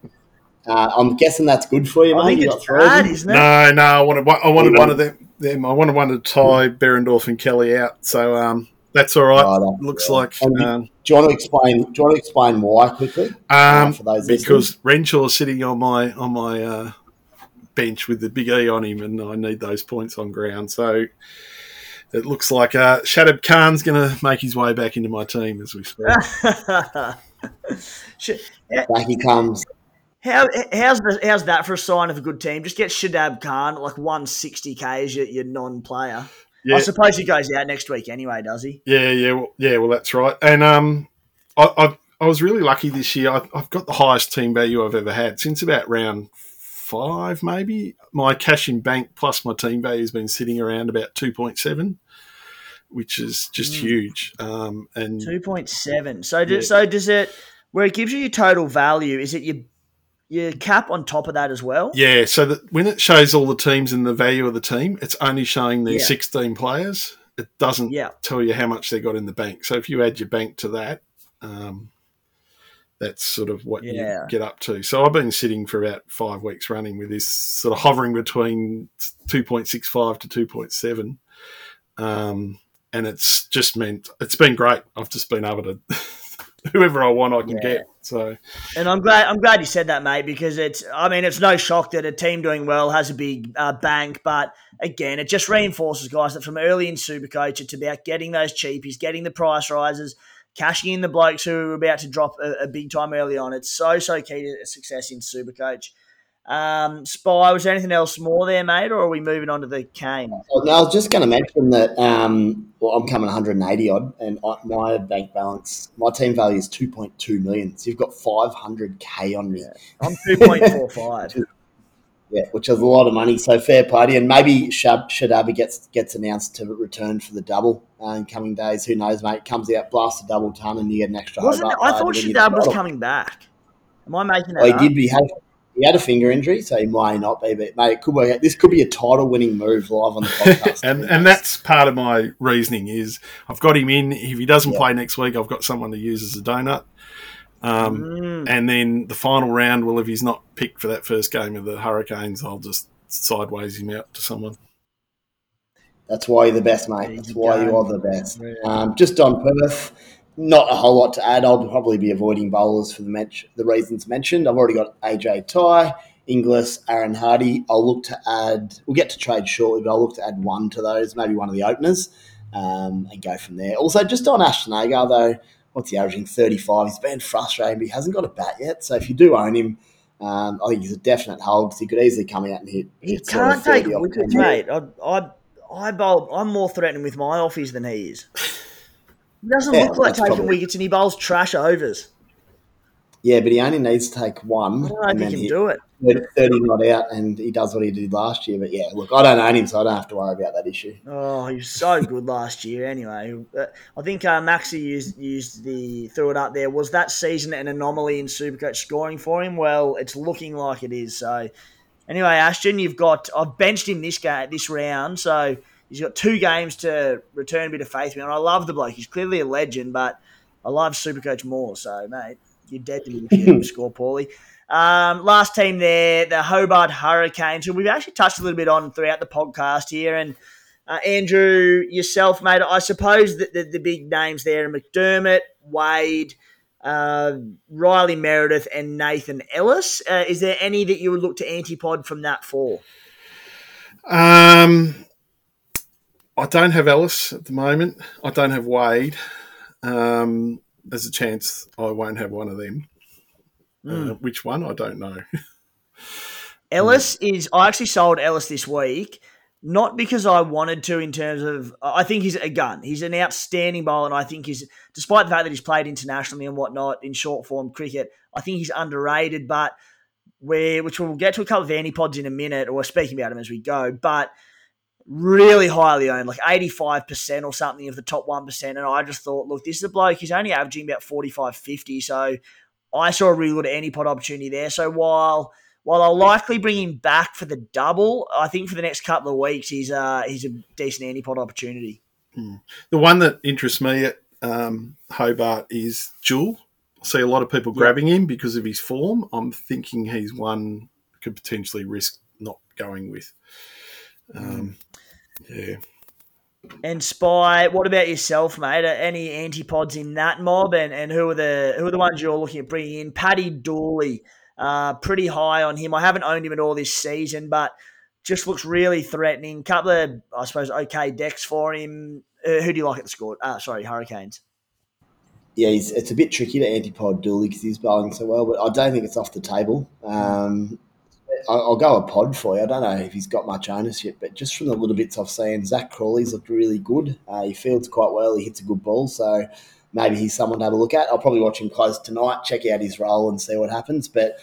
I: Uh, I'm guessing that's good for you,
G: mate. You bad, isn't it?
H: No, no. I wanted, I wanted one of them, them. I wanted one to Tye Behrendorff and Kelly out. So um, that's all right. Oh, that's Looks like. Um,
I: do you want to explain? Do you want to explain why quickly?
H: Um, uh, for those because Renshaw is sitting on my on my uh, bench with the big E on him, and I need those points on ground. So it looks like uh, Shadab Khan's going to make his way back into my team as we speak.
I: back he comes.
G: How how's the, how's that for a sign of a good team? Just get Shadab Khan like one sixty k as your, your non player. Yeah. I suppose he goes out next week anyway, does he?
H: Yeah, yeah, well, yeah. Well, that's right. And um, I, I, I was really lucky this year. I, have got the highest team value I've ever had since about round five, maybe. My cash in bank plus my team value has been sitting around about two point seven, which is just mm. huge. Um, and
G: two point seven. So, do, yeah. so does it? Where it gives you your total value, is it your your cap on top of that as well.
H: Yeah, so that when it shows all the teams and the value of the team, it's only showing the yeah. 16 players. It doesn't yeah. tell you how much they got in the bank. So if you add your bank to that, um, that's sort of what yeah. you get up to. So I've been sitting for about five weeks running with this sort of hovering between 2.65 to 2.7. Um, and it's just meant it's been great. I've just been able to whoever I want, I can
G: Yeah.
H: get. So
G: And I'm glad I'm glad you said that, mate, because it's I mean it's no shock that a team doing well has a big uh, bank, but again, it just reinforces guys that from early in Supercoach, it's about getting those cheapies, getting the price rises, cashing in the blokes who are about to drop a, a big time early on. It's so so key to success in Supercoach. Um, Spy, was there anything else more there, mate, or are we moving on to the Kane?
I: Well, no, I was just going to mention that. Um, well, I'm coming 180 odd, and I, my bank balance, my team value is 2.2 million. So you've got 500k on me.
G: I'm two point four five.
I: Yeah, which is a lot of money. So fair party, and maybe Shab Shadabi gets gets announced to return for the double uh, in coming days. Who knows, mate? Comes out, blasts a double ton, and you get an extra.
G: Wasn't it, I thought Shadab was coming back. Am I making that
I: Well, he
G: up?
I: did. He had he had a finger injury, so he may not be. But mate, it could work out. This could be a title winning move live on the podcast.
H: and and that's part of my reasoning is I've got him in. If he doesn't
I: Yeah.
H: play next week, I've got someone to use as a donut. Um,
G: Mm.
H: And then the final round, well, if he's not picked for that first game of the Hurricanes, I'll just sideways him out to someone.
I: That's why you're the best, mate. That's why you are the best. Um, just on Perth, not a whole lot to add. I'll probably be avoiding bowlers for the men- the reasons mentioned. I've already got AJ Tye, Inglis, Aaron Hardy. I'll look to add. We'll get to trade shortly, but I'll look to add one to those, maybe one of the openers, um, and go from there. Also, just on Ashton Agar though, what's he averaging? Thirty-five. He's been frustrating, but he hasn't got a bat yet. So if you do own him. Um, I think he's a definite hold because he could easily come out and hit.
G: He can't take
I: 30 off
G: wickets, mate. I, I, I bowl. I'm more threatening with my offies than he is. He doesn't
I: Yeah,
G: look like taking
I: probably-
G: wickets, and he bowls trash overs.
I: Yeah, but he only needs to take one
G: I don't
I: and
G: if he can do it.
I: 30, 30 not out, and he does what he did last year. But yeah, look, I don't own him, so I don't have to worry about that issue.
G: Oh, he was so good last year. Anyway, Uh, I think uh, Maxi used used the threw it up there. Was that season an anomaly in Supercoach scoring for him? Well, it's looking like it is. So, anyway, Ashton, you've got I've benched him this game this round, so he's got two games to return a bit of faith in. And I love the bloke. He's clearly a legend, but I love Supercoach more. So, mate, you're dead to me if you score poorly. Um, last team there, the Hobart Hurricanes, who we've actually touched a little bit on throughout the podcast here. And uh, Andrew, yourself, mate, I suppose that the, the big names there are McDermott, Wade, uh, Riley Meredith, and Nathan Ellis. Uh, is there any that you would look to antipod from that four?
H: Um, I don't have Ellis at the moment. I don't have Wade. Um, there's a chance I won't have one of them. Uh, which one? I don't know.
G: Ellis is. I actually sold Ellis this week, not because I wanted to. In terms of, I think he's a gun. He's an outstanding bowler, and I think he's, despite the fact that he's played internationally and whatnot in short form cricket, I think he's underrated. But where, which we'll get to a couple of antipods in a minute, or speaking about him as we go, but really highly owned, like 85% or something of the top 1%. And I just thought, look, this is a bloke, he's only averaging about 45, 50. So I saw a really good antipod opportunity there. So while while I'll likely bring him back for the double, I think for the next couple of weeks he's uh he's a decent antipod opportunity.
H: The one that interests me at um, Hobart is Jewell. I see a lot of people grabbing him because of his form. I'm thinking he's one could potentially risk not going with. Um, yeah.
G: And Spy, what about yourself, mate? Are Any antipods in that mob, and, and who are the who are the ones you're looking at bringing in? Paddy Dooley, uh, pretty high on him. I haven't owned him at all this season, but just looks really threatening. Couple of, I suppose, okay decks for him. Uh, who do you like at the score? Uh, sorry, Hurricanes.
I: Yeah, he's, it's a bit tricky to antipod Dooley because he's bowling so well, but I don't think it's off the table. Um, I- I'll go a pod for you. I don't know if he's got much ownership, but just from the little bits I've seen, Zak Crawley's looked really good. Uh, he fields quite well. He hits a good ball, so maybe he's someone to have a look at. I'll probably watch him close tonight, check out his role, and see what happens. But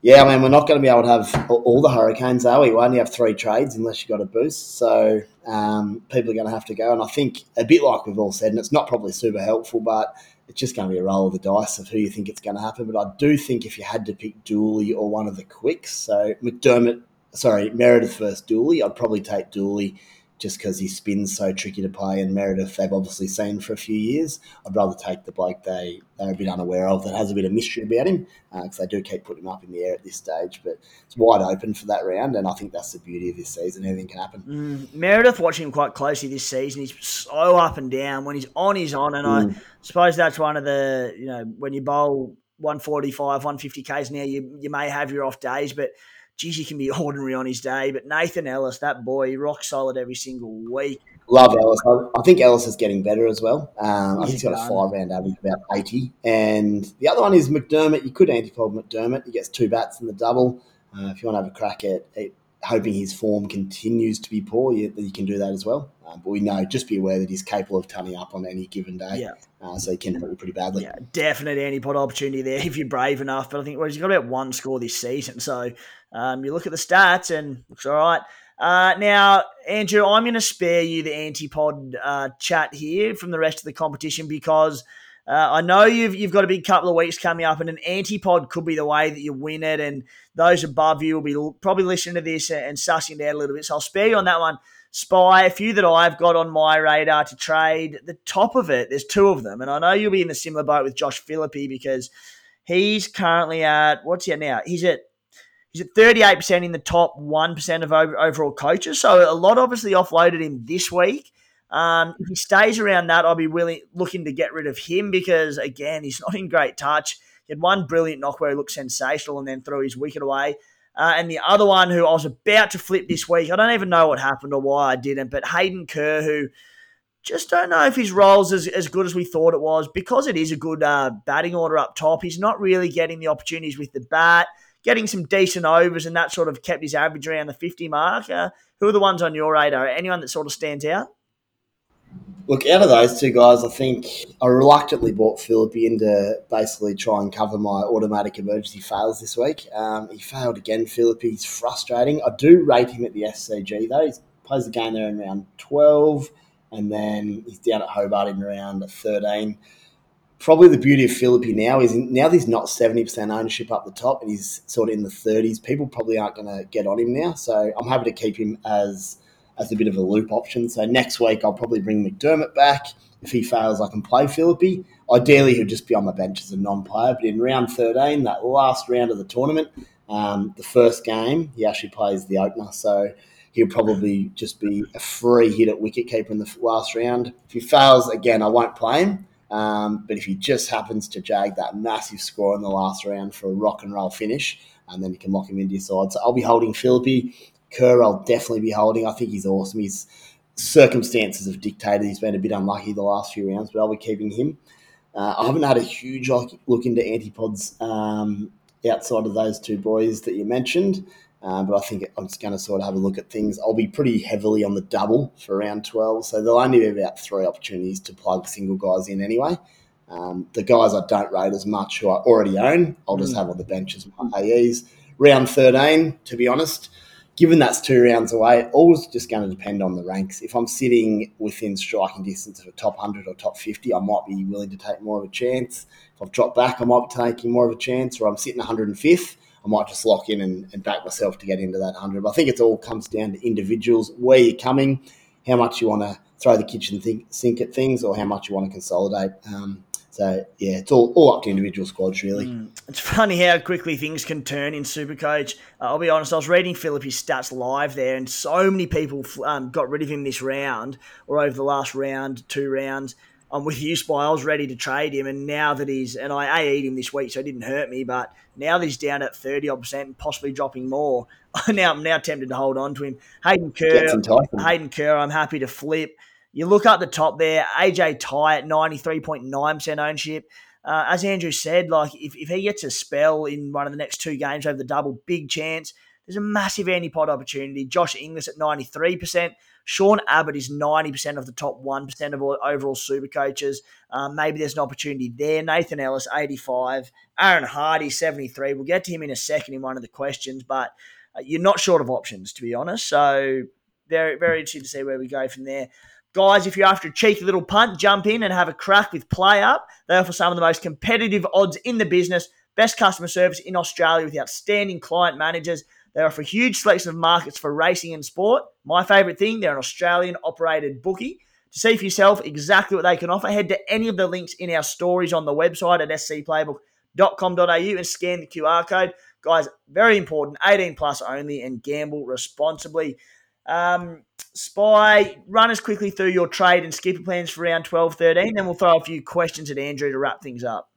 I: yeah, I mean, we're not going to be able to have all- the Hurricanes, are we? We only have three trades unless you've got a boost. So um, people are going to have to go. And I think a bit like we've all said, and it's not probably super helpful, but it's just going to be a roll of the dice of who you think it's going to happen. But I do think if you had to pick Dooley or one of the quicks, so McDermott, sorry, Meredith versus Dooley, I'd probably take Dooley just because he spin's so tricky to play. And Meredith, they've obviously seen for a few years. I'd rather take the bloke they, they're a bit unaware of that has a bit of mystery about him because uh, they do keep putting him up in the air at this stage. But it's wide open for that round, and I think that's the beauty of this season. Anything can happen.
G: Mm, Meredith, watching him quite closely this season, he's so up and down. When he's on, he's on. And mm. I suppose that's one of the, you know, when you bowl 145, 150 Ks now, you, you may have your off days, but – geez, he can be ordinary on his day. But Nathan Ellis, that boy, rock solid every single week.
I: Love Ellis. I think Ellis is getting better as well. Um, I think he's got a five round average about 80. And the other one is McDermott. You could antipod McDermott. He gets two bats in the double. Uh, if you want to have a crack at, at, hoping his form continues to be poor, you, you can do that as well. Um, but we know, just be aware that he's capable of turning up on any given day.
G: Yeah.
I: Uh, so he can hurt you pretty badly.
G: Yeah, definite antipod opportunity there if you're brave enough. But I think well, he's got about one score this season. So um, you look at the stats and looks all right. Uh, now, Andrew, I'm going to spare you the antipod uh, chat here from the rest of the competition because uh, I know you've you've got a big couple of weeks coming up, and an antipod could be the way that you win it. And those above you will be probably listening to this and, and sussing it out a little bit. So I'll spare you on that one. Spy, a few that I've got on my radar to trade. The top of it, there's two of them, and I know you'll be in a similar boat with Josh Philippe because he's currently at what's he at now? He's at He's at 38% in the top 1% of overall coaches. So a lot obviously offloaded him this week. Um, if he stays around that, I'll be willing looking to get rid of him because again, he's not in great touch. He had one brilliant knock where he looked sensational and then threw his wicket away. Uh, and the other one who I was about to flip this week, I don't even know what happened or why I didn't, but Hayden Kerr, who just don't know if his role's as, as good as we thought it was because it is a good uh, batting order up top. He's not really getting the opportunities with the bat getting some decent overs, and that sort of kept his average around the 50 mark. Uh, who are the ones on your radar? Anyone that sort of stands out?
I: Look, out of those two guys, I think I reluctantly bought Philippe in to basically try and cover my automatic emergency fails this week. Um, he failed again, Philippe. He's frustrating. I do rate him at the SCG, though. He plays the game there in round 12, and then he's down at Hobart in round 13 probably the beauty of Philippe now is now he's not 70% ownership up the top and he's sort of in the 30s. People probably aren't going to get on him now. So I'm happy to keep him as as a bit of a loop option. So next week I'll probably bring McDermott back. If he fails, I can play Philippe. Ideally, he'll just be on the bench as a non-player. But in round 13, that last round of the tournament, um, the first game, he actually plays the opener. So he'll probably just be a free hit at wicket keeper in the last round. If he fails, again, I won't play him. Um, but if he just happens to jag that massive score in the last round for a rock and roll finish, and then you can lock him into your side. So I'll be holding Philippe. Kerr, I'll definitely be holding. I think he's awesome. His circumstances have dictated he's been a bit unlucky the last few rounds, but I'll be keeping him. Uh, I haven't had a huge look into antipods um, outside of those two boys that you mentioned. Uh, but I think I'm just going to sort of have a look at things. I'll be pretty heavily on the double for round 12, so there'll only be about three opportunities to plug single guys in anyway. Um, the guys I don't rate as much who I already own, I'll just mm. have on the bench as my AEs. Round 13, to be honest, given that's two rounds away, always just going to depend on the ranks. If I'm sitting within striking distance of a top 100 or top 50, I might be willing to take more of a chance. If I've dropped back, I might be taking more of a chance, or I'm sitting 105th I might just lock in and, and back myself to get into that 100. But I think it all comes down to individuals, where you're coming, how much you want to throw the kitchen sink at things, or how much you want to consolidate. Um, so yeah, it's all, all up to individual squads really. Mm.
G: It's funny how quickly things can turn in Supercoach. Uh, I'll be honest, I was reading Philippe's stats live there, and so many people um, got rid of him this round or over the last round, two rounds. I'm with you, Spy. I was ready to trade him, and now that he's and I AE'd him this week, so it didn't hurt me. But now that he's down at thirty odd percent and possibly dropping more, now I'm now tempted to hold on to him. Hayden Kerr, Hayden Kerr, I'm happy to flip. You look up the top there, AJ Tye at ninety three point nine percent ownership. Uh, as Andrew said, like if, if he gets a spell in one of the next two games over the double, big chance. There's a massive antipod opportunity. Josh Inglis at 93%. Sean Abbott is 90% of the top 1% of all, overall super coaches. Um, maybe there's an opportunity there. Nathan Ellis, 85. Aaron Hardy, 73. We'll get to him in a second in one of the questions, but uh, you're not short of options, to be honest. So very, very interesting to see where we go from there. Guys, if you're after a cheeky little punt, jump in and have a crack with PlayUp. They offer some of the most competitive odds in the business, best customer service in Australia with outstanding client managers They offer a huge selection of markets for racing and sport. My favourite thing, they're an Australian operated bookie. To see for yourself exactly what they can offer, head to any of the links in our stories on the website at scplaybook.com.au and scan the QR code. Guys, very important, 18 plus only, and gamble responsibly. Um, Spy, run us quickly through your trade and skipper plans for round 12 13, then we'll throw a few questions at Andrew to wrap things up.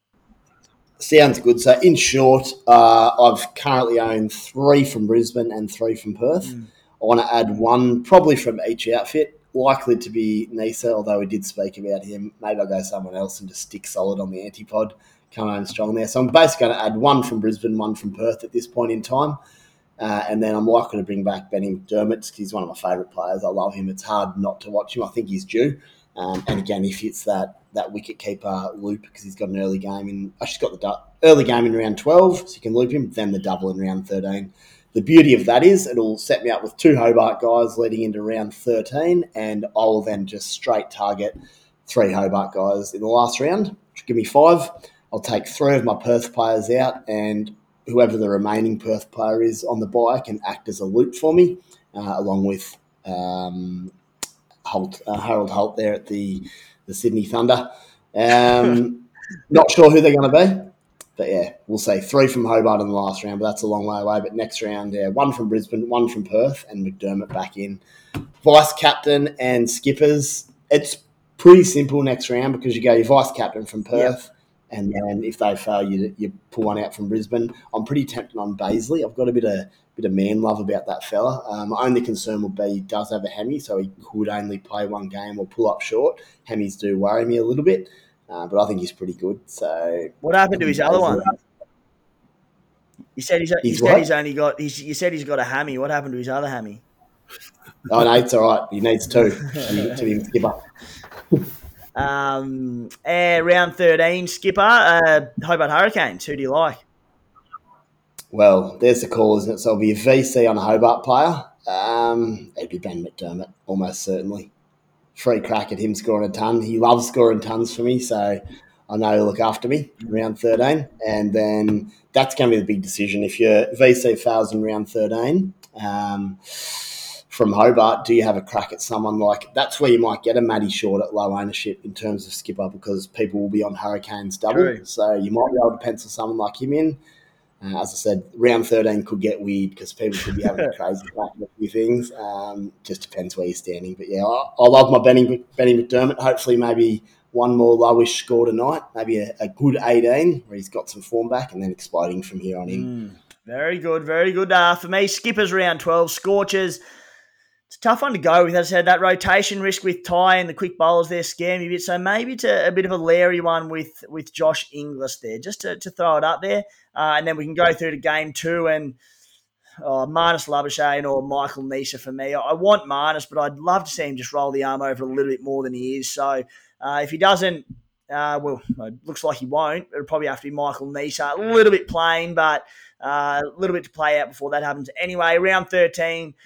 I: Sounds good. So, in short, uh, I've currently owned three from Brisbane and three from Perth. Mm. I want to add one, probably from each outfit. Likely to be Neser, although we did speak about him. Maybe I'll go someone else and just stick solid on the antipod. Come on strong there. So I'm basically going to add one from Brisbane, one from Perth at this point in time. Uh, and then I'm likely to bring back Benny McDermott because he's one of my favourite players. I love him. It's hard not to watch him. I think he's due. Um, and again, he fits that that wicket keeper loop because he's got an early game in. I just got the du- early game in round twelve, so you can loop him. Then the double in round thirteen. The beauty of that is it'll set me up with two Hobart guys leading into round thirteen, and I will then just straight target three Hobart guys in the last round. Give me five. I'll take three of my Perth players out, and whoever the remaining Perth player is on the bye can act as a loop for me, uh, along with um, Holt, uh, Harold Holt there at the, the Sydney Thunder. Um, not sure who they're going to be. But yeah, we'll say three from Hobart in the last round, but that's a long way away. But next round, yeah, one from Brisbane, one from Perth, and McDermott back in. Vice captain and skippers. It's pretty simple next round because you go your vice captain from Perth. Yep and then if they fail, you you pull one out from Brisbane. I'm pretty tempted on Bazley. I've got a bit of bit of man love about that fella. Um, my only concern will be he does have a hemi, so he could only play one game or pull up short. Hemis do worry me a little bit, uh, but I think he's pretty good. So
G: what happened to his other one? You said he's, he's, said he's only got. He's, you said he's got a hammy. What happened to his other hammy?
I: Oh no, it's all right. He needs two to, to be skipper.
G: Um, round 13, skipper, uh, Hobart Hurricanes. Who do you like?
I: Well, there's the call, isn't it? So it'll be a VC on Hobart player. Um, it'd be Ben McDermott, almost certainly. Free crack at him scoring a ton. He loves scoring tons for me, so I know he'll look after me round 13. And then that's going to be the big decision. If your VC fails in round 13, um, from Hobart, do you have a crack at someone like that's where you might get a Matty Short at low ownership in terms of skipper because people will be on Hurricanes double. True. So you might be able to pencil someone like him in. Uh, as I said, round 13 could get weird because people could be having a crazy crack at a few things. Um, just depends where you're standing. But yeah, I, I love my Benny, Benny McDermott. Hopefully, maybe one more lowish score tonight, maybe a, a, good 18 where he's got some form back and then exploding from here on in.
G: Mm, very good, very good. Uh, for me, skippers round 12, Scorchers it's a tough one to go with. As I said, that rotation risk with Tye and the quick bowlers there scare me a bit. So maybe it's a, bit of a Larry one with with Josh Inglis there, just to, to throw it up there. Uh, and then we can go through to game two and oh, Marnus Labuschagne or Michael Neser for me. I want Marnus, but I'd love to see him just roll the arm over a little bit more than he is. So uh, if he doesn't, uh, well, it looks like he won't. It'll probably have to be Michael Neser. A little bit plain, but uh, a little bit to play out before that happens. Anyway, round 13 it's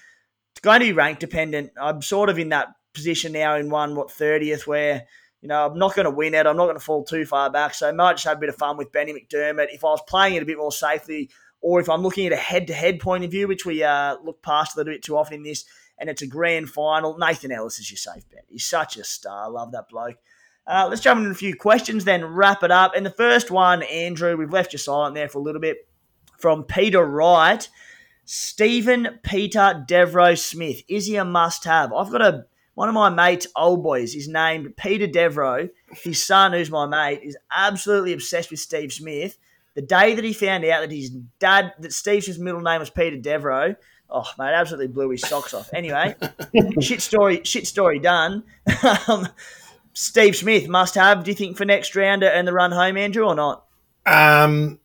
G: going to be rank dependent. I'm sort of in that position now in one, what, 30th, where, you know, I'm not going to win it. I'm not going to fall too far back. So I might just have a bit of fun with Benny McDermott. If I was playing it a bit more safely, or if I'm looking at a head to head point of view, which we uh, look past a little bit too often in this, and it's a grand final, Nathan Ellis is your safe bet. He's such a star. Love that bloke. Uh, let's jump into a few questions, then wrap it up. And the first one, Andrew, we've left you silent there for a little bit, from Peter Wright. Steven Peter Devereux Smith. Is he a must have? I've got a one of my mates' old boys is named Peter Devereux. His son, who's my mate, is absolutely obsessed with Steve Smith. The day that he found out that his dad, that Steve's middle name was Peter Devereux, oh mate, absolutely blew his socks off. Anyway, shit story, shit story done. um, Steve Smith must have. Do you think for next round and the run home, Andrew, or not?
H: Um,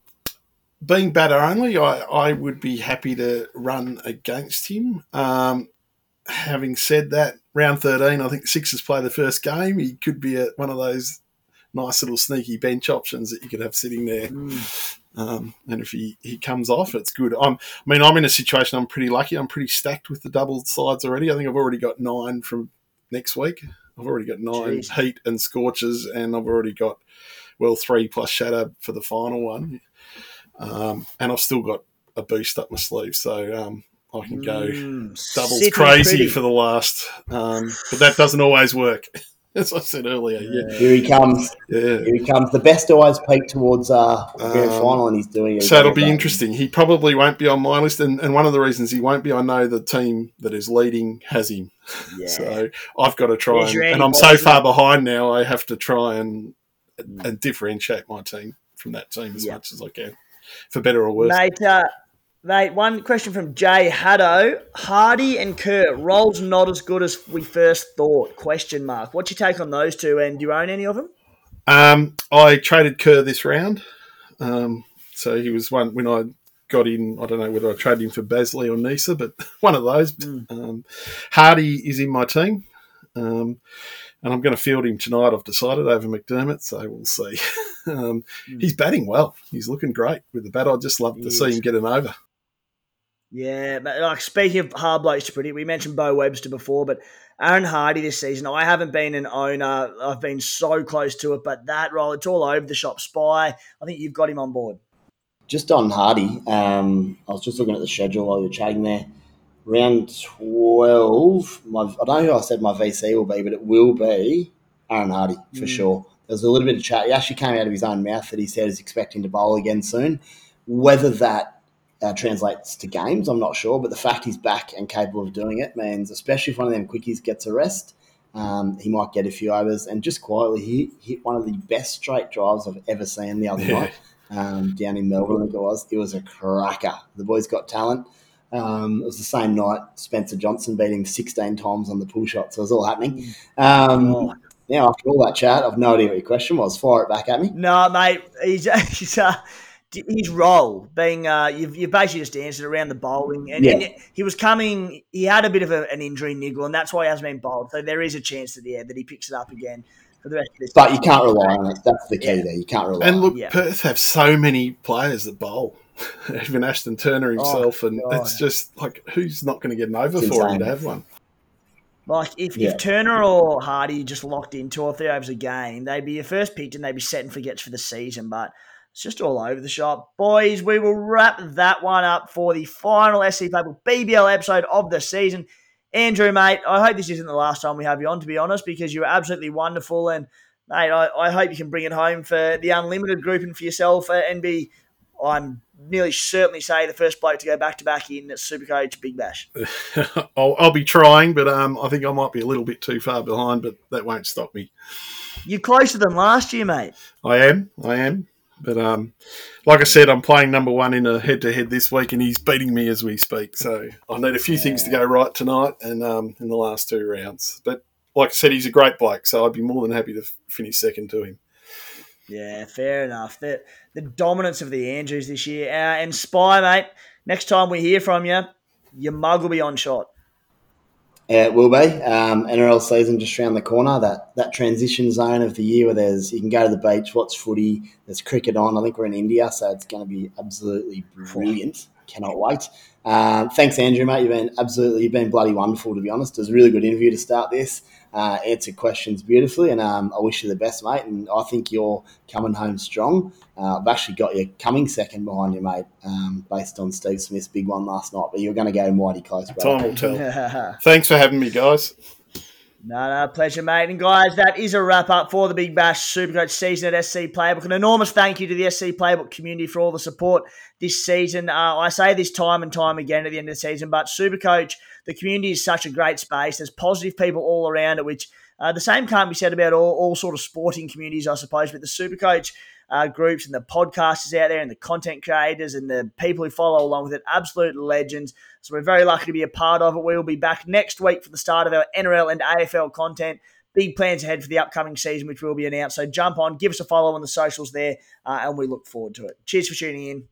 H: being batter only, I, I would be happy to run against him. Um, having said that, round 13, I think Sixers play the first game. He could be a, one of those nice little sneaky bench options that you could have sitting there. Mm. Um, and if he, he comes off, it's good. I'm, I mean, I'm in a situation I'm pretty lucky. I'm pretty stacked with the double sides already. I think I've already got nine from next week. I've already got nine Jeez. heat and Scorchers, and I've already got, well, three plus Shadab for the final one. Um, and I've still got a boost up my sleeve, so um, I can go
G: Mm,
H: doubles crazy
G: pretty.
H: for the last. Um, but that doesn't always work, as I said earlier. Yeah,
I: Here he comes.
H: yeah.
I: Here he comes. The best always peak towards uh, the grand
H: Um,
I: final, and he's doing it.
H: So it'll
I: again.
H: be interesting. He probably won't be on my list, and, and one of the reasons he won't be, I know the team that is leading has him.
G: Yeah.
H: So I've got to try, and, and I'm so far
G: mate.
H: behind now. I have to try and and differentiate my team from that team as
G: Yeah.
H: much as I can, for better or worse.
G: Mate, uh, mate, one question from Jay Haddo. Hardy and Kerr, roles not as good as we first thought, question mark. What's your take on those two, and do you own any of them?
H: Um, I traded Kerr this round, um, so he was one when I got in. I don't know whether I traded him for Bazley or Neser, but one of those. Um, Hardy is in my team, um, and I'm going to field him tonight. I've decided over McDermott, so we'll see. um, He's batting well. He's looking great with the bat. I'd just love to
G: He
H: see him get an over.
G: Yeah, but like speaking of hard blokes to predict, we mentioned Beau Webster before, but Aaron Hardy this season, I haven't been an owner. I've been so close to it, but that role, it's all over the shop. Spy, I think you've got him on board.
I: Just on Hardy, um, I was just looking at the schedule while you were chatting there. Round 12, my, I don't know who I said my VC will be, but it will be Aaron Hardy for sure. There was a little bit of chat. He actually came out of his own mouth that he said he's expecting to bowl again soon. Whether that uh, translates to games, I'm not sure, but the fact he's back and capable of doing it means, especially if one of them quickies gets a rest, um, he might get a few overs. And just quietly, he hit one of the best straight drives I've ever seen the other
H: Yeah.
I: night um, down in Melbourne, I think it was. It was a cracker. The boy's got talent. Um, it was the same night Spencer Johnson beat him 16 times on the pull shot, so it was all happening. Um,
G: Oh.
I: Now, after all that chat, I've no idea what your question was. Fire it back at me.
G: No, mate, he's he's uh, his role being uh, you've you've basically just answered around the bowling, and,
I: Yeah.
G: and he was coming. He had a bit of a, an injury niggle, and that's why he hasn't been bowled. So there is a chance that yeah that he picks it up again for the rest of this.
I: But you can't rely on it. That's the key
G: Yeah.
I: there. You can't rely
H: And
I: on
H: look,
G: Yeah.
H: Perth have so many players that bowl. Even Ashton Turner himself, and
G: God.
H: it's just like who's not going to get an over
I: It's
H: for him to have one?
G: Like if,
I: Yeah.
G: if Turner or Hardy just locked in two or three overs a game, they'd be your first pick and they'd be set and forgets for the season. But it's just all over the shop. Boys, we will wrap that one up for the final SC Playbook BBL episode of the season. Andrew, mate, I hope this isn't the last time we have you on, to be honest, because you're absolutely wonderful. And, mate, I, I hope you can bring it home for the unlimited grouping for yourself and be, I'm nearly certainly say, the first bloke to go back to back in the Supercoach Big Bash.
H: I'll, I'll be trying, but um, I think I might be a little bit too far behind, but that won't stop me.
G: You're closer than last year, mate.
H: I am, I am. But um, like I said, I'm playing number one in a head-to-head this week, and he's beating me as we speak. So I need a few things to go right tonight, and um, in the last two rounds. But like I said, he's a great bloke, so I'd be more than happy to finish second to him.
G: Yeah, fair enough. The the dominance of the Andrews this year. Uh, and Spy, mate, next time we hear from you, your mug will be on shot.
I: Yeah, it will be. Um, NRL season just around the corner. That that transition zone of the year where there's you can go to the beach, watch footy. There's cricket on. I think we're in India, so it's going to be absolutely brilliant. Cannot wait. Um, thanks, Andrew, mate. You've been absolutely, you've been bloody wonderful to be honest. It was a really good interview to start this. Uh, answered questions beautifully, and um, I wish you the best, mate. And I think you're coming home strong. Uh, I've actually got you coming second behind you, mate, um, based on Steve Smith's big one last night. But you're going to go mighty close, bro.
H: Time will tell. Thanks for having me, guys.
G: No, no, pleasure, mate. And guys, that is a wrap up for the Big Bash Supercoach season at SC Playbook. An enormous thank you to the SC Playbook community for all the support this season. Uh, I say this time and time again at the end of the season, but Supercoach, the community is such a great space. There's positive people all around it, which uh, the same can't be said about all, all sort of sporting communities, I suppose. But the Supercoach uh, groups and the podcasters out there and the content creators and the people who follow along with it, absolute legends. So we're very lucky to be a part of it. We will be back next week for the start of our NRL and AFL content. Big plans ahead for the upcoming season, which will be announced. So jump on, give us a follow on the socials there, uh, and we look forward to it. Cheers for tuning in.